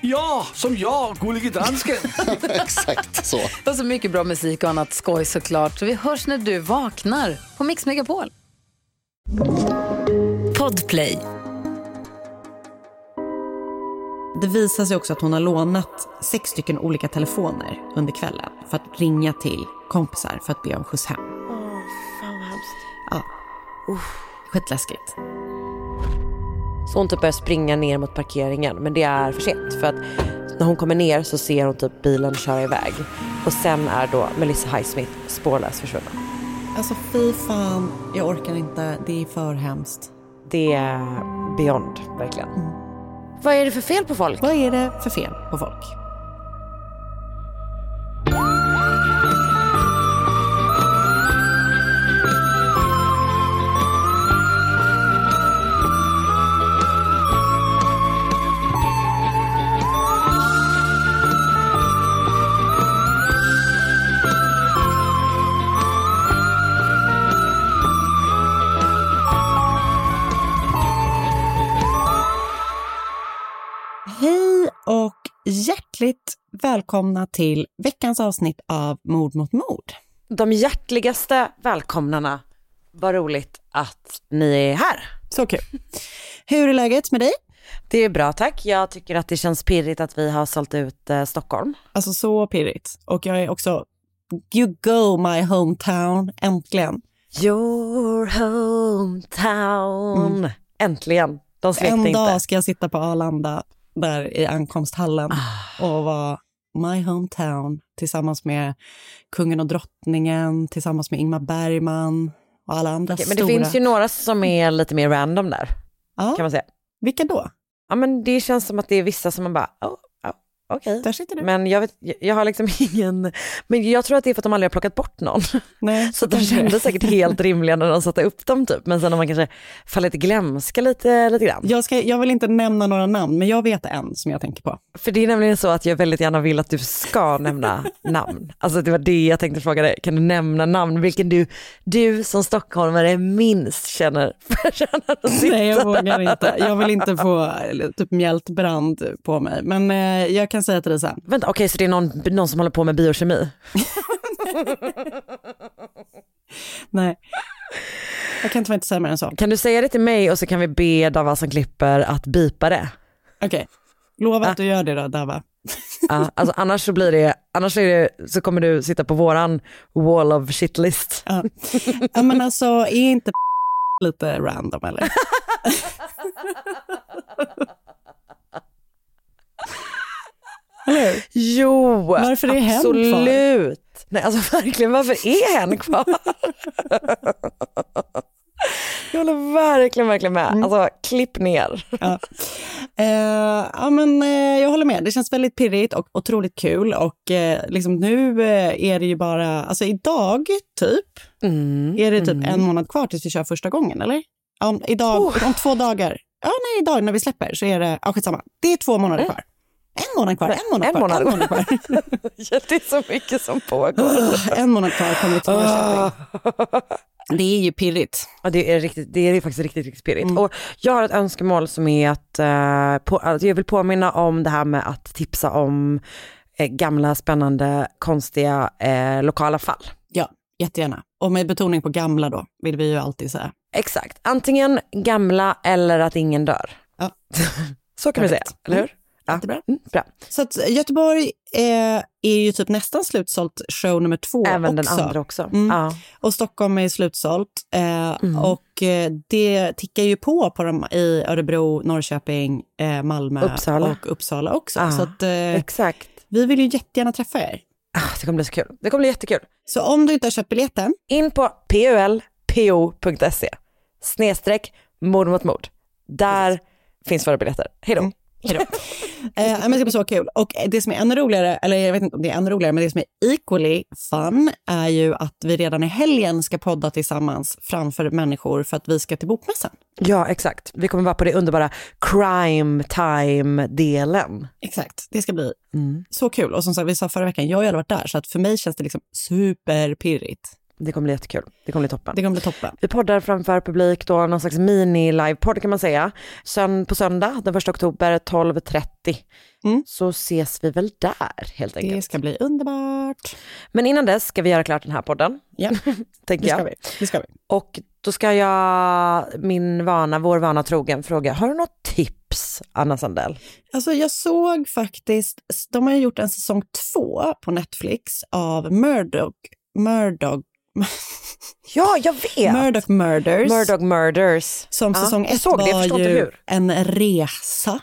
Ja, som jag, Gullige Dansken. Exakt så. Och så mycket bra musik och annat skoj såklart. Så vi hörs när du vaknar på Mix Megapol. Podplay. Det visar sig också att hon har lånat sex stycken olika telefoner under kvällen för att ringa till kompisar för att be om skjuts hem. Åh, fan vad hemskt. Ja. Skitläskigt. Så hon typ börjar springa ner mot parkeringen men det är för sent för att när hon kommer ner så ser hon typ bilen köra iväg och sen är då Melissa Highsmith spårlöst försvunnen. Alltså fy fan, jag orkar inte. Det är för hemskt. Det är beyond verkligen. Vad är det för fel på folk? Vad är det för fel på folk? Hjärtligt välkomna till veckans avsnitt av Mord mot mord. De hjärtligaste välkomnarna. Vad roligt att ni är här. Så kul. Hur är läget med dig? Det är bra tack. Jag tycker att det känns pirrigt att vi har sålt ut eh, Stockholm. Alltså så pirrigt. Och jag är också, you go my hometown, äntligen. Your hometown. Äntligen. De En inte. dag ska jag sitta på Arlanda, där i ankomsthallen Ah. och vara my hometown tillsammans med kungen och drottningen, tillsammans med Ingmar Bergman och alla andra men stora. det finns ju några som är lite mer random där, ja, kan man säga. Vilka då? Ja, men det känns som att det är vissa som man bara, oh, okej. Du. Men jag, vet, jag, har liksom ingen, men jag tror att det är för att de aldrig har plockat bort någon. Nej, Så de kändes säkert helt rimliga när de satte upp dem typ, men sen har man kanske fallit i glömska lite, lite grann. Jag, ska, jag vill inte nämna några namn, men jag vet en som jag tänker på. För det är nämligen så att jag väldigt gärna vill att du ska nämna namn. Alltså det var det jag tänkte fråga dig, kan du nämna namn, vilken du, du som stockholmare minst känner förtjänar att sitta Nej, jag vågar inte. Jag vill inte få eh, typ mjältbrand på mig. Men eh, jag kan säga till dig sen. Vänta, okej så det är någon, någon som håller på med biokemi? Nej. Jag kan tyvärr inte säga mer än så. Kan du säga det till mig och så kan vi be Dava som klipper att bipa det? Okej. Lova Ah. att du gör det då, Dava. Ja, alltså annars så blir det, annars är det, så kommer du sitta på våran wall of shitlist. Ja. ja, men alltså, är inte lite random eller? Eller hur? Jo, Varför är hen absolut. Nej, alltså verkligen, varför är hen kvar? Jag håller verkligen, verkligen med. Mm. Alltså, klipp ner. Ja. Eh, ja, men eh, jag håller med. Det känns väldigt pirrigt och otroligt kul. Och eh, liksom nu eh, är det ju bara, alltså idag typ, Mm. är det typ en månad kvar tills vi kör första gången, eller? Om, idag, Oh. om två dagar. Ja, nej, idag när vi släpper så är det, ja skitsamma. Det är två månader kvar. En månad kvar, en månad en kvar, månad. en månad kvar. Ja, det är så mycket som pågår. en månad kvar kommer vi till Norrköping. Det är ju pirrigt. Ja, det är, riktigt, det är faktiskt riktigt, riktigt pirrigt. Mm. Och jag har ett önskemål som är att, eh, på, alltså jag vill påminna om det här med att tipsa om eh, gamla, spännande, konstiga eh, lokala fall. Ja, jättegärna. Och med betoning på gamla då, vill vi ju alltid säga. Exakt, antingen gamla eller att ingen dör. Ja. Så kan vi säga, eller hur? Ja. Jättebra. Mm, bra. Så att Göteborg eh, är ju typ nästan slutsålt show nummer två Även också. den andra också. Mm. Ja. Och Stockholm är slutsålt. Eh, Mm. Och eh, det tickar ju på på dem i Örebro, Norrköping, eh, Malmö Uppsala. och Uppsala också. Ja, Så att, eh, Exakt. vi vill ju jättegärna träffa er. Ah, det kommer bli så kul. Det kommer bli jättekul. Så om du inte har köpt biljetten, In på pulpo.se snedstreck mord mot mord. Där finns våra biljetter. Hej då. Hejdå. eh, men det ska bli så kul. Och det som är ännu roligare, eller jag vet inte om det är ännu roligare, men det som är equally fun är ju att vi redan i helgen ska podda tillsammans framför människor för att vi ska till Bokmässan. Ja, exakt. Vi kommer vara på det underbara crime time-delen. Exakt, det ska bli så kul. Och som sagt, vi sa förra veckan, jag har ju aldrig varit där, så att för mig känns det liksom superpirrigt. Det kommer bli jättekul. Det kommer bli toppen. Det kommer bli toppen. Vi poddar framför publik då, någon slags mini-livepodd kan man säga. Sön på söndag den 1 oktober 12.30. Mm. Så ses vi väl där helt enkelt. Det ska bli underbart. Men innan dess ska vi göra klart den här podden, Ja, tänker det ska jag. vi. Det ska vi. Och då ska jag, min vana, vår vana trogen, fråga, har du något tips, Anna Sandell? Alltså jag såg faktiskt, de har ju gjort en säsong två på Netflix av Murdoch, Murdoch, Ja, jag vet! Murdoch Murders. Murdoch Murders. Som Ja, säsong ett såg det, var ju en resa.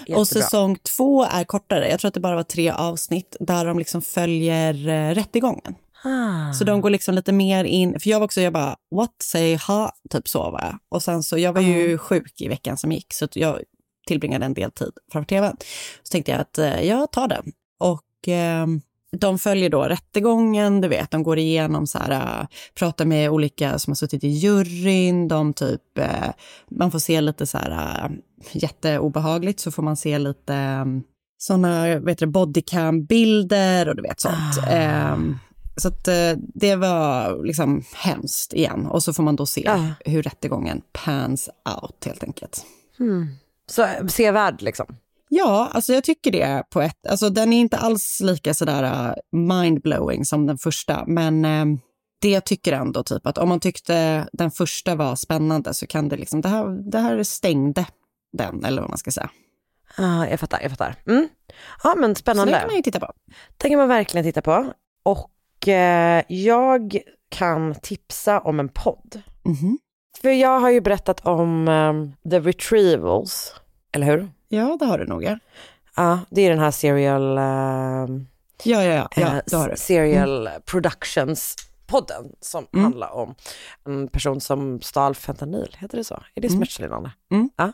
Jättebra. Och säsong två är kortare. Jag tror att det bara var tre avsnitt där de liksom följer eh, rättegången. Ah. Så de går liksom lite mer in, för jag var också, jag bara, what, say ha, typ så var jag. Och sen så, jag var ju sjuk i veckan som gick, så jag tillbringade en del tid framför tvn. Så tänkte jag att eh, jag tar den. Och eh, de följer då rättegången, du vet, de går igenom så här, eh, pratar med olika som har suttit i juryn, de typ, eh, man får se lite så här, eh, jätteobehagligt, så får man se lite sådana, vet du, bodycam-bilder och du vet sånt. Ah. Ehm, så att det var liksom hemskt igen. Och så får man då se Ja. hur rättegången pans out helt enkelt. Så sevärd liksom. Ja, alltså jag tycker det på ett... Alltså den är inte alls lika sådär uh, mindblowing som den första, men eh, det jag tycker ändå typ att om man tyckte den första var spännande så kan det liksom, det här, det här stängde den, eller vad man ska säga. Ah, jag fattar, jag fattar. Mm. Ja men Så det spännande. kan man ju titta på. Det kan man verkligen titta på. Och eh, jag kan tipsa om en podd. Mhm. För jag har ju berättat om eh, The Retrievals, eller hur? Ja, det har du nog. Ja, Ja, det är den här serial, eh, ja, ja, ja, ja eh, det har du. serial productions-podden som Mm. handlar om en person som stal fentanyl, heter det så? Är det Mm. smärtstillande? Mm. Ja.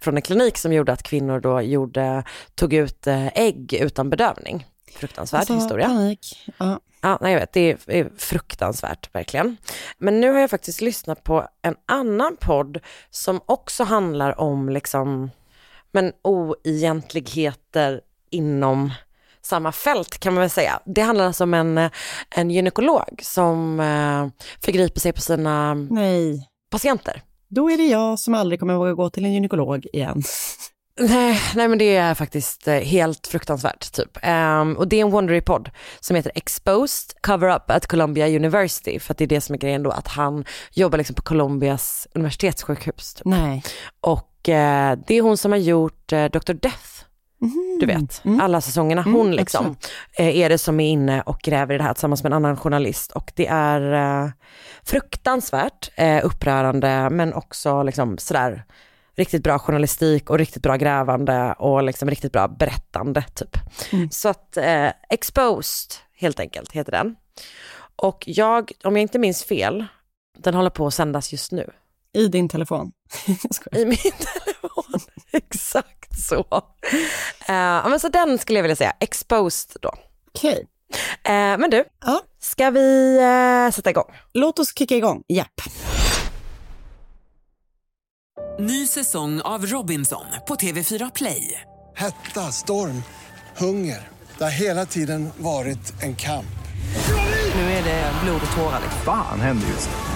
Från en klinik som gjorde att kvinnor då gjorde, tog ut eh, ägg utan bedövning. Fruktansvärd Alltså, historia. Panik. Ja. Ja, nej, jag vet, det är fruktansvärt verkligen. Men nu har jag faktiskt lyssnat på en annan podd som också handlar om liksom, men oegentligheter inom samma fält kan man väl säga. Det handlar alltså om en, en gynekolog som eh, förgriper sig på sina Nej, patienter. då är det jag som aldrig kommer våga gå till en gynekolog igen. Nej, nej men det är faktiskt eh, helt fruktansvärt typ. Ehm, och det är en Wondery-podd som heter Exposed Cover Up at Columbia University för att det är det som är grejen då att han jobbar liksom på Columbias universitetssjukhus. Typ. Nej. Och eh, det är hon som har gjort eh, Dr. Death, du vet, alla säsongerna. Hon liksom eh, är det som är inne och gräver i det här tillsammans med en annan journalist och det är eh, fruktansvärt upprörande men också liksom sådär riktigt bra journalistik och riktigt bra grävande och liksom riktigt bra berättande typ. Så att Exposed helt enkelt heter den. Och jag, om jag inte minns fel, den håller på att sändas just nu. I din telefon. I min telefon. Exakt så. Ja, men så den skulle jag vilja säga, exposed då. Okej. Eh, men du, Ja. ska vi eh, sätta igång? Låt oss kicka igång. Japp. Ny säsong av Robinson på TV4 Play. Hetta, storm, hunger. Det har hela tiden varit en kamp. Nu är det blod och tårar. Fan händer just nu.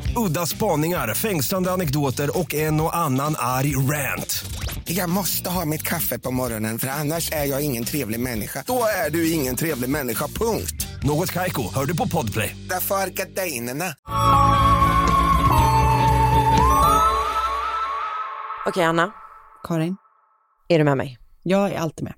Udda spaningar, fängslande anekdoter och en och annan arg rant. Jag måste ha mitt kaffe på morgonen för annars är jag ingen trevlig människa. Då är du ingen trevlig människa, punkt. Något Kaiko, hör du på Podplay. Därför är gardinerna. Okej Anna, Karin, är du med mig? jag är alltid med.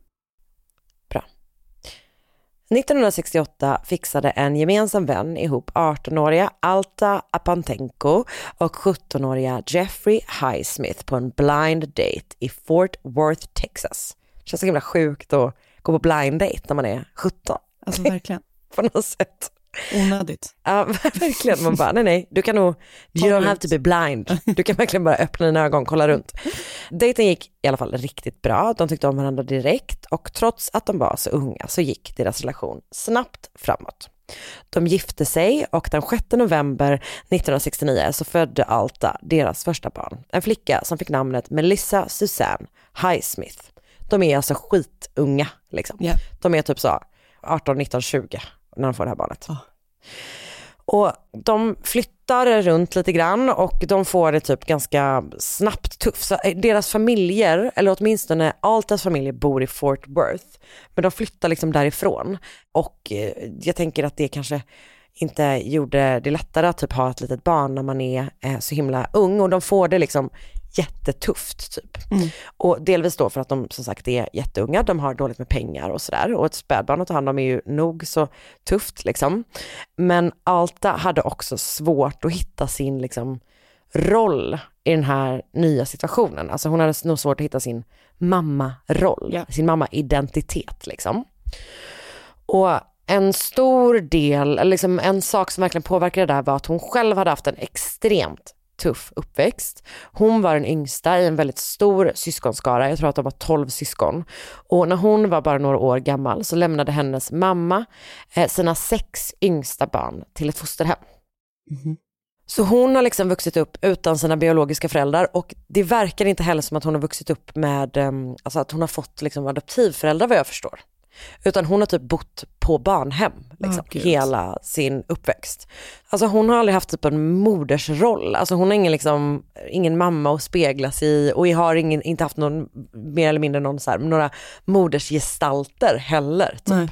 1968 fixade en gemensam vän ihop 18-åriga Alta Apantenko och 17-åriga Jeffrey Highsmith på en blind date i Fort Worth, Texas. Känns så himla sjukt att gå på blind date när man är 17. Alltså verkligen. på något sätt. Onödigt. Ja, verkligen. Man bara, nej, nej, du kan nog, you don't have to be blind. Du kan verkligen bara öppna dina ögon, kolla runt. Dejten gick i alla fall riktigt bra. De tyckte om varandra direkt och trots att de var så unga så gick deras relation snabbt framåt. De gifte sig och den 6 november 1969 så födde Alta deras första barn. En flicka som fick namnet Melissa Suzanne Highsmith. De är alltså skitunga liksom. Yeah. De är typ så 18, 19, 20 när de får det här barnet. Och de flyttar runt lite grann och de får det typ ganska snabbt tufft. Så eh, deras familjer, eller åtminstone Altas familjer bor i Fort Worth, men de flyttar liksom därifrån. Och eh, jag tänker att det kanske inte gjorde det lättare att typ ha ett litet barn när man är eh, så himla ung och de får det liksom jättetufft typ. Och delvis då för att de som sagt är jätteunga, de har dåligt med pengar och sådär och ett spädbarn att ta hand om är ju nog så tufft liksom. Men Alta hade också svårt att hitta sin liksom roll i den här nya situationen. Alltså hon hade nog svårt att hitta sin mamma-roll, sin mamma-identitet liksom. Och en stor del, eller liksom en sak som verkligen påverkade det där var att hon själv hade haft en extremt tuff uppväxt. Hon var den yngsta i en väldigt stor syskonskara, jag tror att de var 12 syskon. Och när hon var bara några år gammal så lämnade hennes mamma eh, sina sex yngsta barn till ett fosterhem. Så hon har liksom vuxit upp utan sina biologiska föräldrar och det verkar inte heller som att hon har vuxit upp med, um, alltså att hon har fått liksom adoptivföräldrar vad jag förstår. Utan hon har typ bott på barnhem liksom, Gud. hela sin uppväxt. Alltså hon har aldrig haft typ en modersroll, alltså hon har ingen, liksom, ingen mamma att spegla sig i och har ingen, inte haft någon, mer eller mindre någon så här, några modersgestalter heller. Typ. Nej.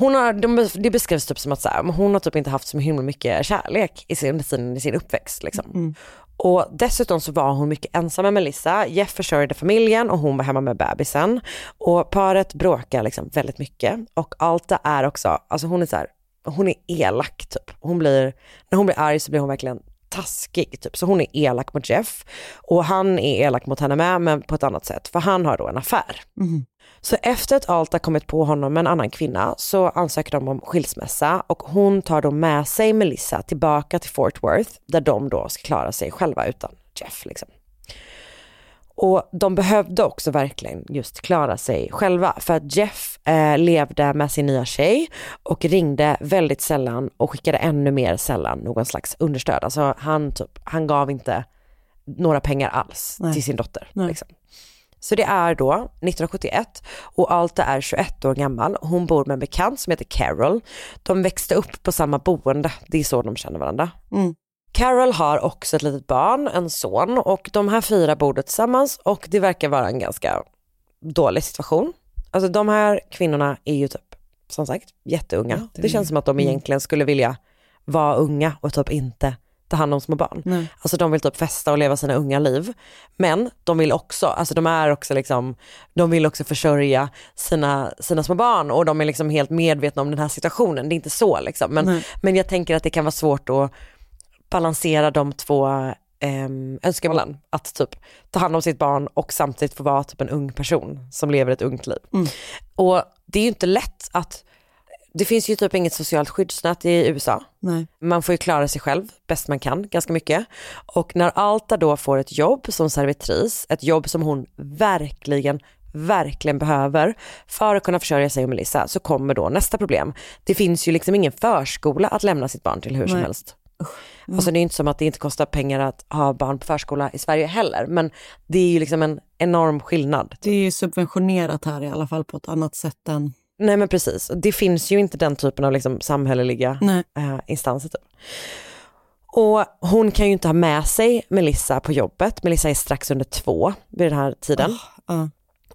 Hon har, de, det beskrivs typ som att så här, hon har typ inte haft så himla mycket kärlek i sin, sin, i sin uppväxt. Liksom. Och dessutom så var hon mycket ensam med Melissa. Jeff försörjde familjen och hon var hemma med bebisen. Och paret bråkar liksom väldigt mycket. Och Alta är också, alltså hon är så här, hon är elak typ. Hon blir, när hon blir arg så blir hon verkligen taskig typ. Så hon är elak mot Jeff. Och han är elak mot henne med, men på ett annat sätt. För han har då en affär. Så efter att Alta kommit på honom med en annan kvinna så ansöker de om skilsmässa och hon tar då med sig Melissa tillbaka till Fort Worth där de då ska klara sig själva utan Jeff. Liksom. Och de behövde också verkligen just klara sig själva för att Jeff eh, levde med sin nya tjej och ringde väldigt sällan och skickade ännu mer sällan någon slags understöd. Alltså han, typ, han gav inte några pengar alls Nej. till sin dotter. Liksom. Så det är då 1971 och Alta är 21 år gammal. Hon bor med en bekant som heter Carol. De växte upp på samma boende, det är så de känner varandra. Mm. Carol har också ett litet barn, en son och de här fyra bor tillsammans och det verkar vara en ganska dålig situation. Alltså de här kvinnorna är ju typ, som sagt, jätteunga. Det känns som att de Mm. egentligen skulle vilja vara unga och typ inte ta hand om små barn. Nej. Alltså de vill typ festa och leva sina unga liv. Men de vill också, alltså de är också liksom, de vill också försörja sina, sina små barn och de är liksom helt medvetna om den här situationen. Det är inte så liksom. Men, Nej. men jag tänker att det kan vara svårt att balansera de två ehm, önskemålen. Att typ ta hand om sitt barn och samtidigt få vara typ en ung person som lever ett ungt liv. Mm. Och det är ju inte lätt att, det finns ju typ inget socialt skyddsnät i USA. Nej. Man får ju klara sig själv bäst man kan, ganska mycket. Och när Alta då får ett jobb som servitris, ett jobb som hon verkligen, verkligen behöver för att kunna försörja sig och Melissa, så kommer då nästa problem. Det finns ju liksom ingen förskola att lämna sitt barn till hur som Nej. Helst. Alltså det är inte som att det inte kostar pengar att ha barn på förskola i Sverige heller, men det är ju liksom en enorm skillnad. Det är ju subventionerat här i alla fall på ett annat sätt än... Nej men precis, det finns ju inte den typen av liksom samhälleliga eh, instanser. Typ. Och hon kan ju inte ha med sig Melissa på jobbet. Melissa är strax under två vid den här tiden. Ja.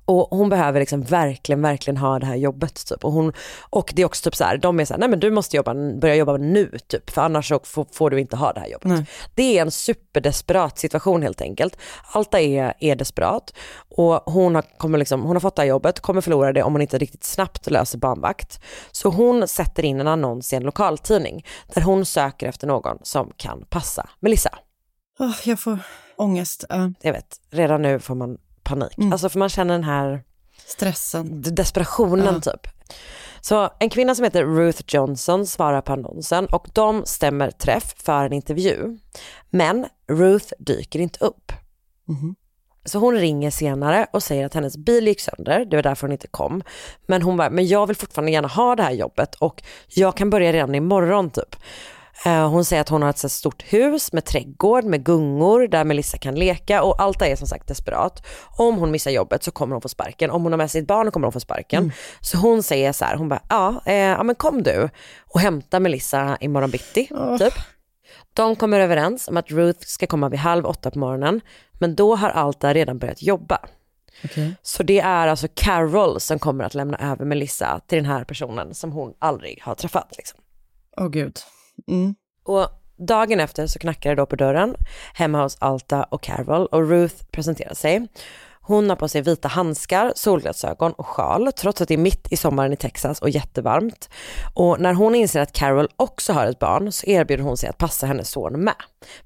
Och hon behöver liksom verkligen, verkligen ha det här jobbet typ. Och, hon, och det är också typ så här, de är så här, nej men du måste jobba, börja jobba nu typ, för annars så får, får du inte ha det här jobbet. Nej. Det är en superdesperat situation helt enkelt. Alta är, är desperat och hon har, kommer liksom, hon har fått det här jobbet, kommer förlora det om hon inte riktigt snabbt löser barnvakt. Så hon sätter in en annons i en lokaltidning där hon söker efter någon som kan passa Melissa. Åh, jag får ångest. Ja. Jag vet, redan nu får man panik. Mm. Alltså för man känner den här Stressen. desperationen Ja. typ. Så en kvinna som heter Ruth Johnson svarar på annonsen och de stämmer träff för en intervju. Men Ruth dyker inte upp. Mhm. Så hon ringer senare och säger att hennes bil gick sönder, det var därför hon inte kom. Men hon bara, men jag vill fortfarande gärna ha det här jobbet och jag kan börja redan imorgon typ. Eh, Hon säger att hon har ett så stort hus med trädgård, med gungor där Melissa kan leka och allt är som sagt desperat. Om hon missar jobbet så kommer hon få sparken. Om hon har med sig ett barn kommer hon få sparken. Så hon säger så här, hon bara, ja, eh, ja men kom du och hämta Melissa imorgon bitti, typ. De kommer överens om att Ruth ska komma vid halv åtta på morgonen, men då har Alta redan börjat jobba. Okej. Så det är alltså Carol som kommer att lämna över Melissa till den här personen som hon aldrig har träffat. Liksom. Åh gud. Mm. Och dagen efter så knackar det då på dörren hemma hos Alta och Carol och Ruth presenterar sig. Hon har på sig vita handskar, solglasögon och sjal trots att det är mitt i sommaren i Texas och jättevarmt. Och när hon inser att Carol också har ett barn så erbjuder hon sig att passa hennes son med.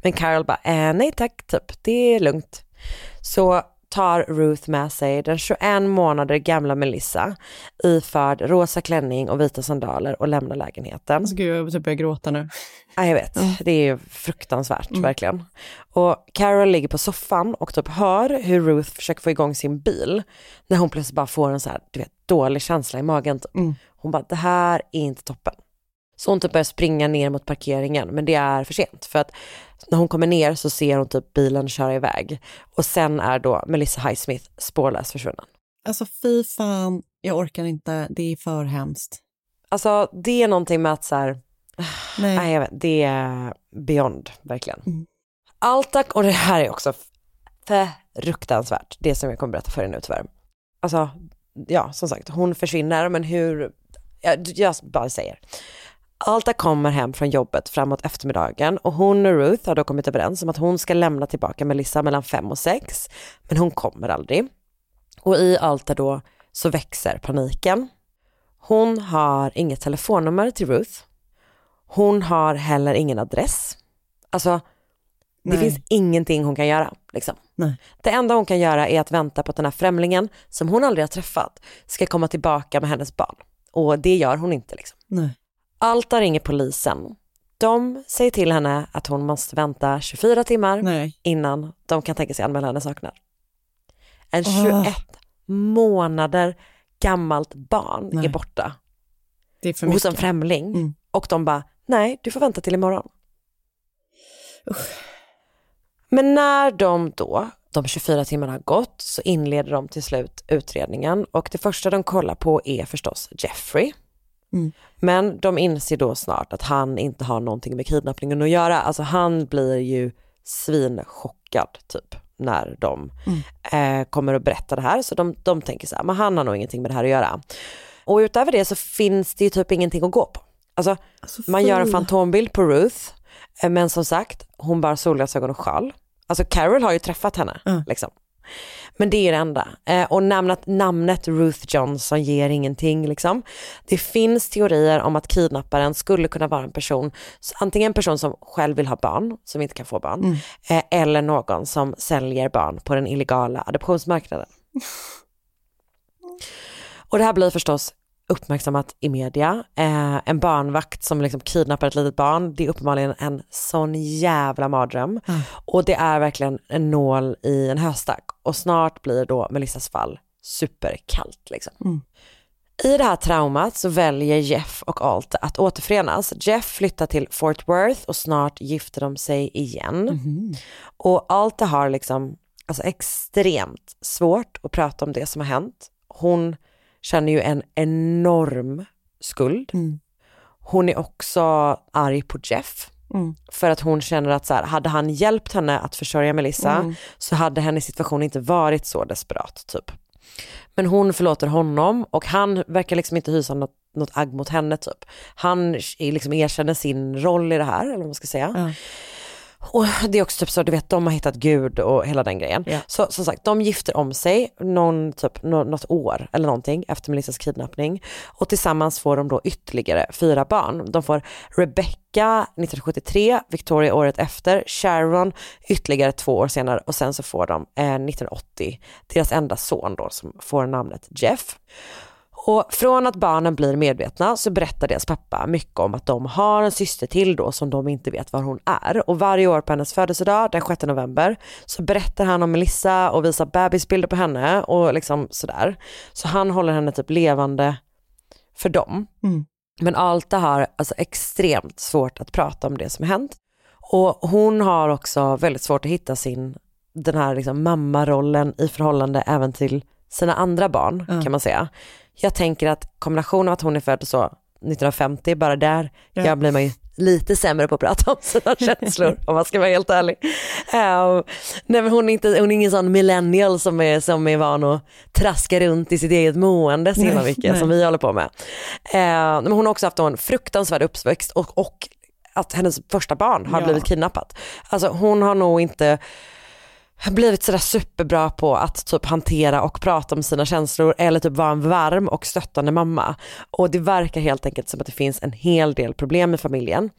Men Carol bara, eh, nej tack, typ, det är lugnt. Så tar Ruth med sig den 21 månader gamla Melissa iförd rosa klänning och vita sandaler och lämnar lägenheten. Alltså, gud, jag typ börjar gråta nu. Ja, jag vet. Det är ju fruktansvärt, verkligen. Och Carol ligger på soffan och typ hör hur Ruth försöker få igång sin bil. När hon plötsligt bara får en så här, du vet, dålig känsla i magen. Typ. Mm. Hon bara, det här är inte toppen. Så hon typ börjar springa ner mot parkeringen, men det är för sent. För att när hon kommer ner så ser hon typ bilen köra iväg. Och sen är då Melissa Highsmith spårlöst försvunnen. Alltså fy fan, jag orkar inte. Det är för hemskt. Alltså det är någonting med att så här, Nej. Nej, jag vet, det är beyond, verkligen. Mm. Allt tack, och det här är också fruktansvärt, det som jag kommer berätta för er nu tyvärr. Alltså, ja, som sagt, hon försvinner, men hur, ja, jag bara säger. Alta kommer hem från jobbet framåt eftermiddagen och hon och Ruth har då kommit överens om att hon ska lämna tillbaka Melissa mellan fem och sex, men hon kommer aldrig. Och i Alta då så växer paniken. Hon har inget telefonnummer till Ruth. Hon har heller ingen adress. Alltså, det Nej. finns ingenting hon kan göra. Liksom. Nej. Det enda hon kan göra är att vänta på att den här främlingen, som hon aldrig har träffat, ska komma tillbaka med hennes barn. Och det gör hon inte. Liksom. Nej. Alta ringer polisen. De säger till henne att hon måste vänta 24 timmar Nej. innan de kan tänka sig anmäla henne saknad. En Åh. 21 månader gammalt barn Nej. är borta Det är för hos en främling. Mm. Och de bara, nej du får vänta till imorgon. Men när de då, de 24 timmarna har gått, så inleder de till slut utredningen och det första de kollar på är förstås Jeffrey. Mm. Men de inser då snart att han inte har någonting med kidnappningen att göra. Alltså han blir ju svinchockad typ när de eh, kommer att berätta det här. Så de, de tänker så här, men han har nog ingenting med det här att göra. Och utöver det så finns det ju typ ingenting att gå på. Alltså, Alltså, man gör en fantombild på Ruth, eh, men som sagt, hon bar solglasögon och sjal. Alltså Carol har ju träffat henne. Mm. Liksom. Men det är det enda. Eh, och namnet, namnet Ruth Johnson ger ingenting. Liksom. Det finns teorier om att kidnapparen skulle kunna vara en person, antingen en person som själv vill ha barn, som inte kan få barn, Mm. eh, eller någon som säljer barn på den illegala adoptionsmarknaden. Och det här blir förstås uppmärksammat i media. Eh, en barnvakt som liksom kidnappar ett litet barn, det är uppenbarligen en sån jävla mardröm. Mm. Och det är verkligen en nål i en höstack. Och snart blir då Melissas fall superkallt liksom. Mm. I det här traumat så väljer Jeff och Alt att återförenas. Jeff flyttar till Fort Worth och snart gifter de sig igen. Och Alta har liksom alltså extremt svårt att prata om det som har hänt. Hon känner ju en enorm skuld. Hon är också arg på Jeff. Mm. För att hon känner att så här, hade han hjälpt henne att försörja Melissa Mm. så hade hennes situation inte varit så desperat typ. Men hon förlåter honom och han verkar liksom inte hysa något, något agg mot henne typ. Han är liksom erkänner sin roll i det här, eller vad man ska säga. Ja. Och det är också typ så, du vet de har hittat Gud och hela den grejen. Ja. Så som sagt, de gifter om sig någon, typ, nå- något år eller någonting efter Melissas kidnappning. Och tillsammans får de då ytterligare fyra barn. De får Rebecca 1973, Victoria året efter, Sharon ytterligare två år senare och sen så får de eh, 1980 deras enda son då som får namnet Jeff. Och från att barnen blir medvetna så berättar deras pappa mycket om att de har en syster till då som de inte vet var hon är. Och varje år på hennes födelsedag, den 6 november, så berättar han om Melissa och visar bebisbilder på henne och liksom sådär. Så han håller henne typ levande för dem. Mm. Men Alta har alltså extremt svårt att prata om det som hänt. Och hon har också väldigt svårt att hitta sin, den här liksom mammarollen i förhållande även till sina andra barn Ja. kan man säga. Jag tänker att kombinationen av att hon är född så 1950, bara där Ja. jag blir man ju lite sämre på att prata om sina känslor om man ska vara helt ärlig. Eh, nej men hon är, inte, hon är ingen sån millennial som är, som är van att traska runt i sitt eget mående så himla mycket nej. som vi håller på med. Eh, men hon har också haft en fruktansvärd uppväxt och, och att hennes första barn har Ja. blivit kidnappat. Alltså hon har nog inte blivit sådär superbra på att typ hantera och prata om sina känslor eller typ vara en varm och stöttande mamma. Och det verkar helt enkelt som att det finns en hel del problem i familjen.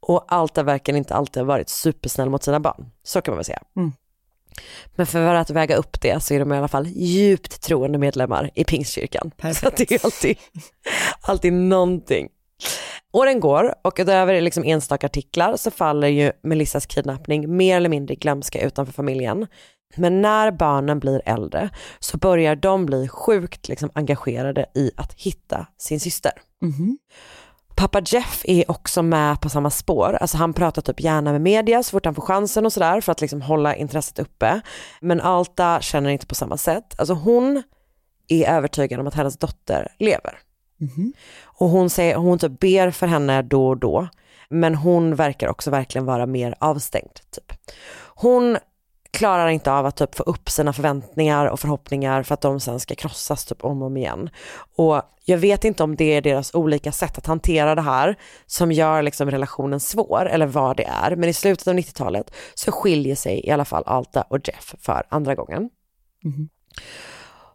Och Alta verkar inte alltid ha varit supersnäll mot sina barn. Så kan man väl säga. Mm. Men för att väga upp det så är de i alla fall djupt troende medlemmar i Pingstkyrkan. Så att det är alltid, alltid någonting. Åren går och utöver liksom enstaka artiklar så faller ju Melissas kidnappning mer eller mindre i glömska utanför familjen. Men när barnen blir äldre så börjar de bli sjukt liksom engagerade i att hitta sin syster. Mhm. Pappa Jeff är också med på samma spår. Alltså han pratar typ gärna med media så fort han får chansen och sådär för att liksom hålla intresset uppe. Men Alta känner inte på samma sätt. Alltså hon är övertygad om att hennes dotter lever. Mhm. Och hon, säger, hon typ ber för henne då och då. Men hon verkar också verkligen vara mer avstängd. Typ. Hon klarar inte av att typ få upp sina förväntningar och förhoppningar för att de sen ska krossas typ om och om igen. Och jag vet inte om det är deras olika sätt att hantera det här som gör liksom relationen svår eller vad det är. Men i slutet av 90-talet så skiljer sig i alla fall Alta och Jeff för andra gången.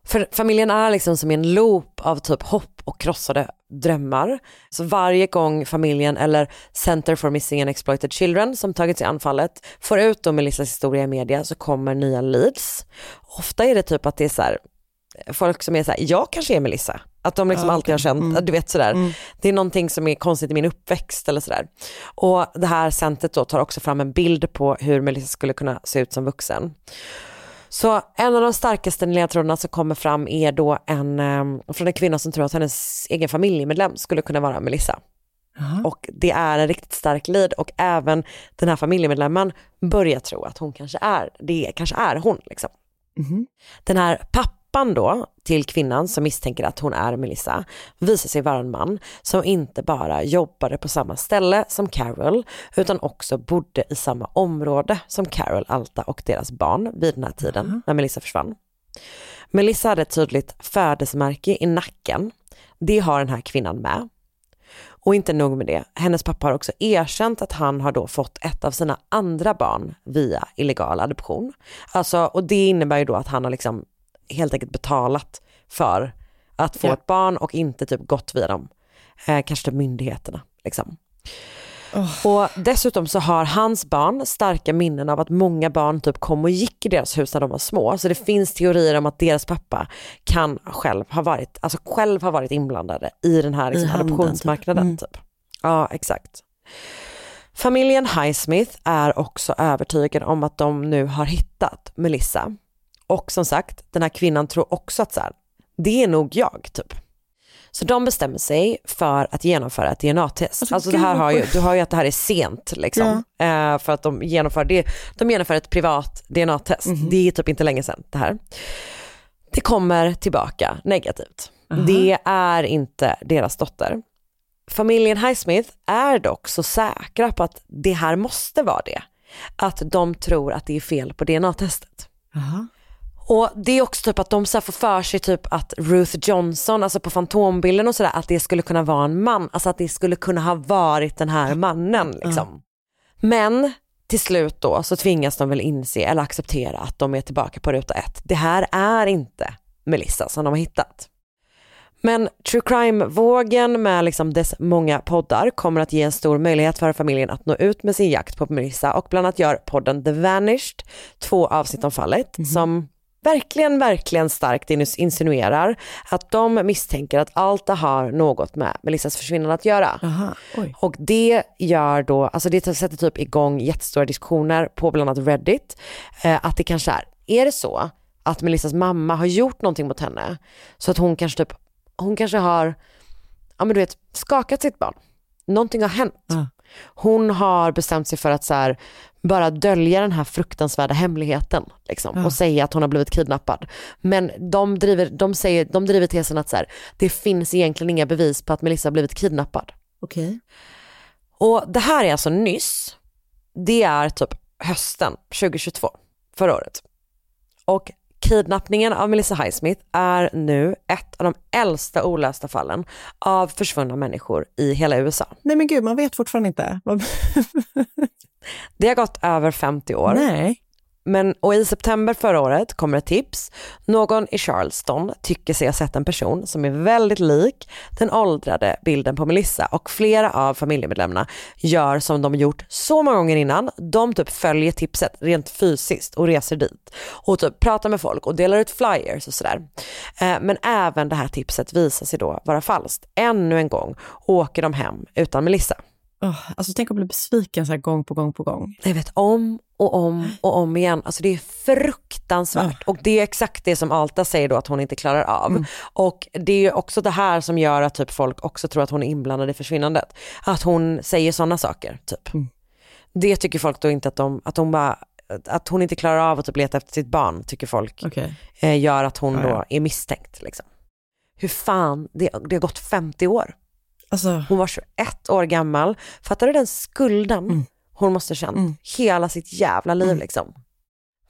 För familjen är liksom som i en loop av typ hopp och krossade drömmar. Så varje gång familjen eller Center for Missing and Exploited Children som tagit sig an fallet får ut då Melissas historia i media så kommer nya leads. Ofta är det typ att det är så här, folk som är så här, jag kanske är Melissa. Att de liksom Ja, alltid har känt, Mm. du vet sådär, Mm. det är någonting som är konstigt i min uppväxt eller sådär. Och det här centret då tar också fram en bild på hur Melissa skulle kunna se ut som vuxen. Så en av de starkaste ledtrådarna som kommer fram är då en, eh, från en kvinna som tror att hennes egen familjemedlem skulle kunna vara Melissa. Och det är en riktigt stark lead och även den här familjemedlemmen börjar tro att hon kanske är, det kanske är hon liksom. Mhm. Den här pappan då till kvinnan som misstänker att hon är Melissa visar sig vara en man som inte bara jobbade på samma ställe som Carol utan också bodde i samma område som Carol, Alta och deras barn vid den här tiden när Melissa försvann. Melissa hade ett tydligt födelsemärke i nacken. Det har den här kvinnan med. Och inte nog med det, hennes pappa har också erkänt att han har då fått ett av sina andra barn via illegal adoption. Alltså, och det innebär ju då att han har liksom helt enkelt betalat för att få Ja. ett barn och inte typ gått via dem, eh, kanske typ myndigheterna. Liksom. Och dessutom så har hans barn starka minnen av att många barn typ kom och gick i deras hus när de var små. Så det finns teorier om att deras pappa kan själv ha varit, alltså själv ha varit inblandade i den här liksom, adoptionsmarknaden. Mm. Typ. Ja, exakt. Familjen Highsmith är också övertygad om att de nu har hittat Melissa. Och som sagt, den här kvinnan tror också att så här, det är nog jag typ. Så de bestämmer sig för att genomföra ett DNA-test. Alltså, Alltså, det här har ju, du har ju att det här är sent liksom. Eh, för att de genomför, det, de genomför ett privat DNA-test. Mhm. Det är typ inte länge sedan det här. Det kommer tillbaka negativt. Det är inte deras dotter. Familjen Highsmith är dock så säkra på att det här måste vara det. Att de tror att det är fel på DNA-testet. Jaha. Och det är också typ att de så får för sig typ att Ruth Johnson, alltså på fantombilden och sådär, att det skulle kunna vara en man, alltså att det skulle kunna ha varit den här mannen liksom. Men till slut då så tvingas de väl inse eller acceptera att de är tillbaka på ruta ett. Det här är inte Melissa som de har hittat. Men true crime-vågen med liksom dess många poddar kommer att ge en stor möjlighet för familjen att nå ut med sin jakt på Melissa och bland annat gör podden The Vanished två avsnitt om fallet som verkligen, verkligen starkt insinuerar att de misstänker att allt det har något med Melissas försvinnande att göra. Aha. Och det gör då, alltså det sätter typ igång jättestora diskussioner på bland annat Reddit, eh, att det kanske är, är det så att Melissas mamma har gjort någonting mot henne så att hon kanske typ, hon kanske har, ja men du vet, skakat sitt barn. Någonting har hänt. Ja. Hon har bestämt sig för att så här, bara dölja den här fruktansvärda hemligheten liksom, Ja. och säga att hon har blivit kidnappad. Men de driver, de säger, de driver tesen att så här, det finns egentligen inga bevis på att Melissa har blivit kidnappad. Okej. Och det här är alltså nyss. Det är typ hösten 2022, förra året. Och kidnappningen av Melissa Highsmith är nu ett av de äldsta olösta fallen av försvunna människor i hela USA. Nej men gud, man vet fortfarande inte. Det har gått över 50 år. Nej. Men, och i september förra året kommer ett tips. Någon i Charleston tycker sig ha sett en person som är väldigt lik den åldrade bilden på Melissa och flera av familjemedlemmarna gör som de gjort så många gånger innan. De typ följer tipset rent fysiskt och reser dit och typ pratar med folk och delar ut flyers och sådär. Eh, men även det här tipset visar sig då vara falskt. Ännu en gång åker de hem utan Melissa. Oh, alltså tänk att bli besviken så här gång på gång på gång. Jag vet om och om och om igen. Alltså det är fruktansvärt. Och det är exakt det som Alta säger då att hon inte klarar av. Och det är också det här som gör att typ folk också tror att hon är inblandad i försvinnandet. Att hon säger sådana saker typ. Det tycker folk då inte att de, att hon bara att hon inte klarar av att typ leta efter sitt barn tycker folk Okej. eh, gör att hon Ja, då ja. är misstänkt. Liksom. Hur fan, det, det har gått 50 år. Alltså, Hon var 21 år gammal. Fattar du den skulden Mm. hon måste känt hela sitt jävla liv liksom.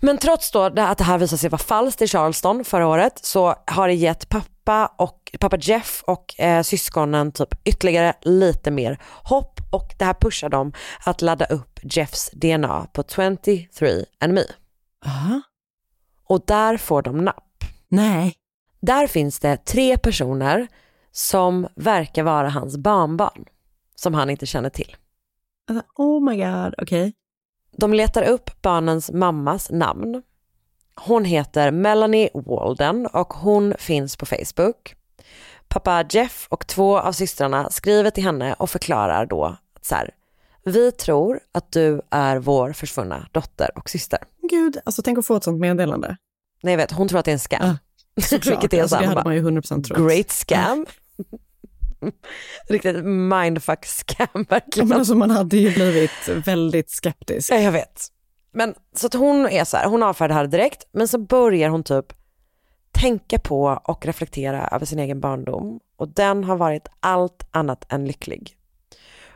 Men trots då att det här visade sig vara falskt i Charleston förra året så har det gett pappa och pappa Jeff och eh, syskonen typ ytterligare lite mer hopp och det här pushar dem att ladda upp Jeffs DNA på 23andMe. aha. Och där får de napp. Nej. Där finns det tre personer som verkar vara hans barnbarn som han inte känner till. Alltså, oh my god, okej. De letar upp barnens mammas namn. Hon heter Melanie Walden och hon finns på Facebook. Pappa Jeff och två av systrarna skriver till henne och förklarar då att så här, vi tror att du är vår försvunna dotter och syster. Gud, alltså tänk att få ett sånt meddelande. Nej jag vet, hon tror att det är en scam. Såklart. Vilket är alltså, så det här, hade bara, man ju 100% trott. Great scam. Riktigt mindfuck scam verkligen. men alltså, man hade ju blivit väldigt skeptisk. Ja, jag vet. Men så att hon är så här, hon avfärdar det här direkt, men så börjar hon typ tänka på och reflektera över sin egen barndom och den har varit allt annat än lycklig.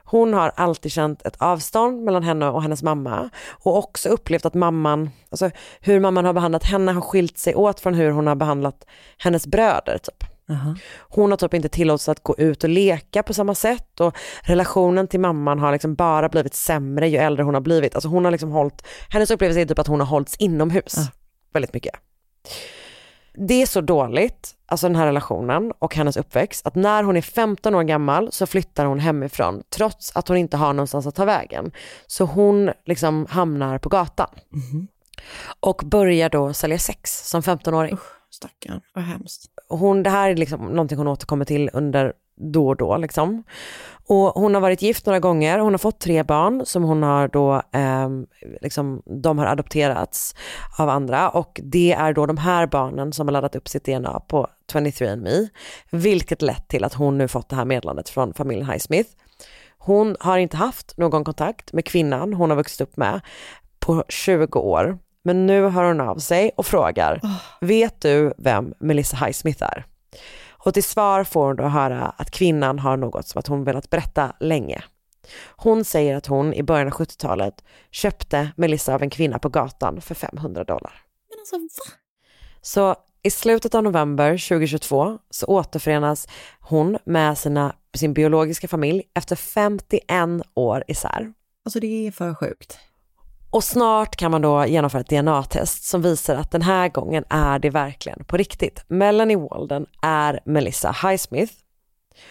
Hon har alltid känt ett avstånd mellan henne och hennes mamma och också upplevt att mamman, alltså hur mamman har behandlat henne har skilt sig åt från hur hon har behandlat hennes bröder typ. Aha. Hon har typ inte tillåtits att gå ut och leka på samma sätt och relationen till mamman har liksom bara blivit sämre ju äldre hon har blivit. Alltså hon har liksom hållit, hennes upplevelse är typ att hon har hållits inomhus väldigt mycket. Det är så dåligt, alltså den här relationen och hennes uppväxt, att när hon är 15 år gammal så flyttar hon hemifrån trots att hon inte har någonstans att ta vägen. Så hon liksom hamnar på gatan och börjar då sälja sex som 15-åring. Stackarn, vad hemskt hon, det här är liksom någonting hon återkommer till under då och då. Liksom. Och hon har varit gift några gånger, hon har fått tre barn som hon har då, eh, liksom, de har adopterats av andra och det är då de här barnen som har laddat upp sitt DNA på 23andMe, vilket lett till att hon nu fått det här meddelandet från familjen Highsmith. Hon har inte haft någon kontakt med kvinnan hon har vuxit upp med på 20 år, men nu hör hon av sig och frågar, vet du vem Melissa Highsmith är? Och till svar får hon då höra att kvinnan har något som att hon velat berätta länge. Hon säger att hon i början av 70-talet köpte Melissa av en kvinna på gatan för 500 dollar. Men alltså va? Så i slutet av november 2022 så återförenas hon med sina, sin biologiska familj efter 51 år isär. Alltså det är för sjukt. Och snart kan man då genomföra ett DNA-test som visar att den här gången är det verkligen på riktigt. Melanie Walden är Melissa Highsmith.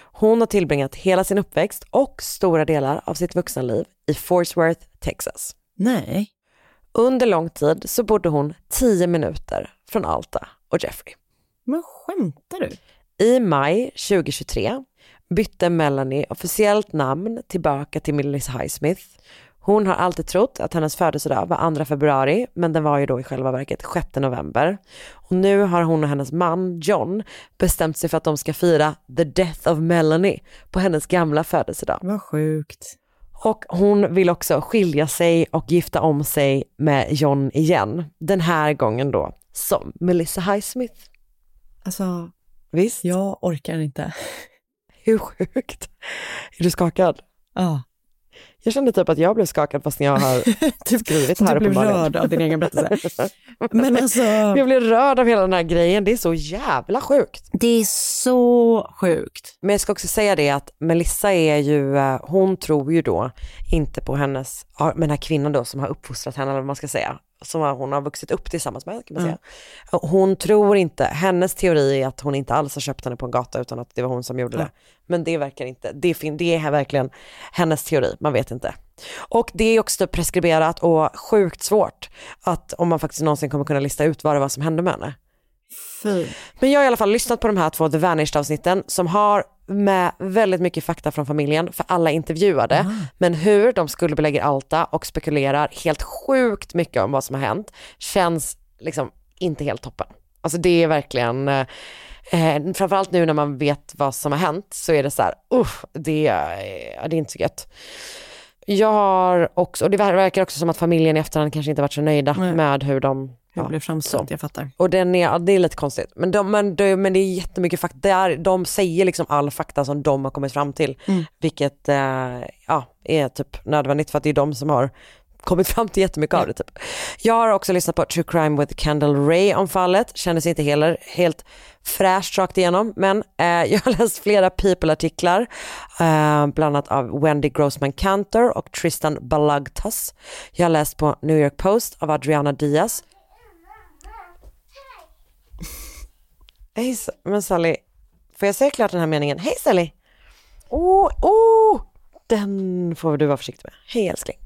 Hon har tillbringat hela sin uppväxt och stora delar av sitt vuxenliv i Fort Worth, Texas. Nej. Under lång tid så bodde hon 10 minuter från Alta och Jeffrey. Men skämtar du? I maj 2023 bytte Melanie officiellt namn tillbaka till Melissa Highsmith. Hon har alltid trott att hennes födelsedag var 2 februari, men den var ju då i själva verket 6 november. Och nu har hon och hennes man John bestämt sig för att de ska fira the death of Melanie på hennes gamla födelsedag. Vad sjukt. Och hon vill också skilja sig och gifta om sig med John igen. Den här gången då som Melissa Highsmith. Alltså, Visst? jag orkar inte. Hur sjukt? Är du skakad? Ja. Jag kände typ att jag blev skakad fast jag har skrivit här Du blev uppenbarligen. rörd av din egen berättelse. Men alltså, Jag blev rörd av hela den här grejen, det är så jävla sjukt. det är så sjukt. Men jag ska också säga det att Melissa är ju, eh, hon tror ju då inte på hennes, men den här kvinnan då som har uppfostrat henne eller vad man ska säga, som hon har vuxit upp tillsammans med kan man säga. Hon tror inte, hennes teori är att hon inte alls har köpt henne på en gata utan att det var hon som gjorde det. Men det verkar inte, det, fin- det är verkligen hennes teori, man vet inte. Och det är också preskriberat och sjukt svårt att om man faktiskt någonsin kommer kunna lista ut vad det var som hände med henne. Fy. Men jag har i alla fall lyssnat på de här två The Vanished avsnitten som har med väldigt mycket fakta från familjen för alla intervjuade. Men hur de skuldbelägger Alta och spekulerar helt sjukt mycket om vad som har hänt känns liksom inte helt toppen. Alltså det är verkligen, eh, eh, framförallt nu när man vet vad som har hänt så är det så här, usch, det, är- det är inte så gött. Jag har också, och det verkar också som att familjen i efterhand kanske inte varit så nöjda Nej. med hur de Jag ja, blev framställd, jag fattar. och den är, ja, det är lite konstigt. Men, de, men, det, men det är jättemycket fakta. Det är, de säger liksom all fakta som de har kommit fram till. Mm. Vilket eh, ja, är typ nödvändigt för att det är de som har kommit fram till jättemycket av det. Typ. Jag har också lyssnat på True Crime with Kendall Ray om fallet. Kändes inte heller helt fräscht rakt igenom. Men eh, jag har läst flera People-artiklar. Eh, bland annat av Wendy Grossman Cantor och Tristan Balagtas. Jag har läst på New York Post av Adriana Diaz. Hej, men Sally, får jag säga klart den här meningen? Hej Sally! Åh, åh! Den får du vara försiktig med. Hej älskling.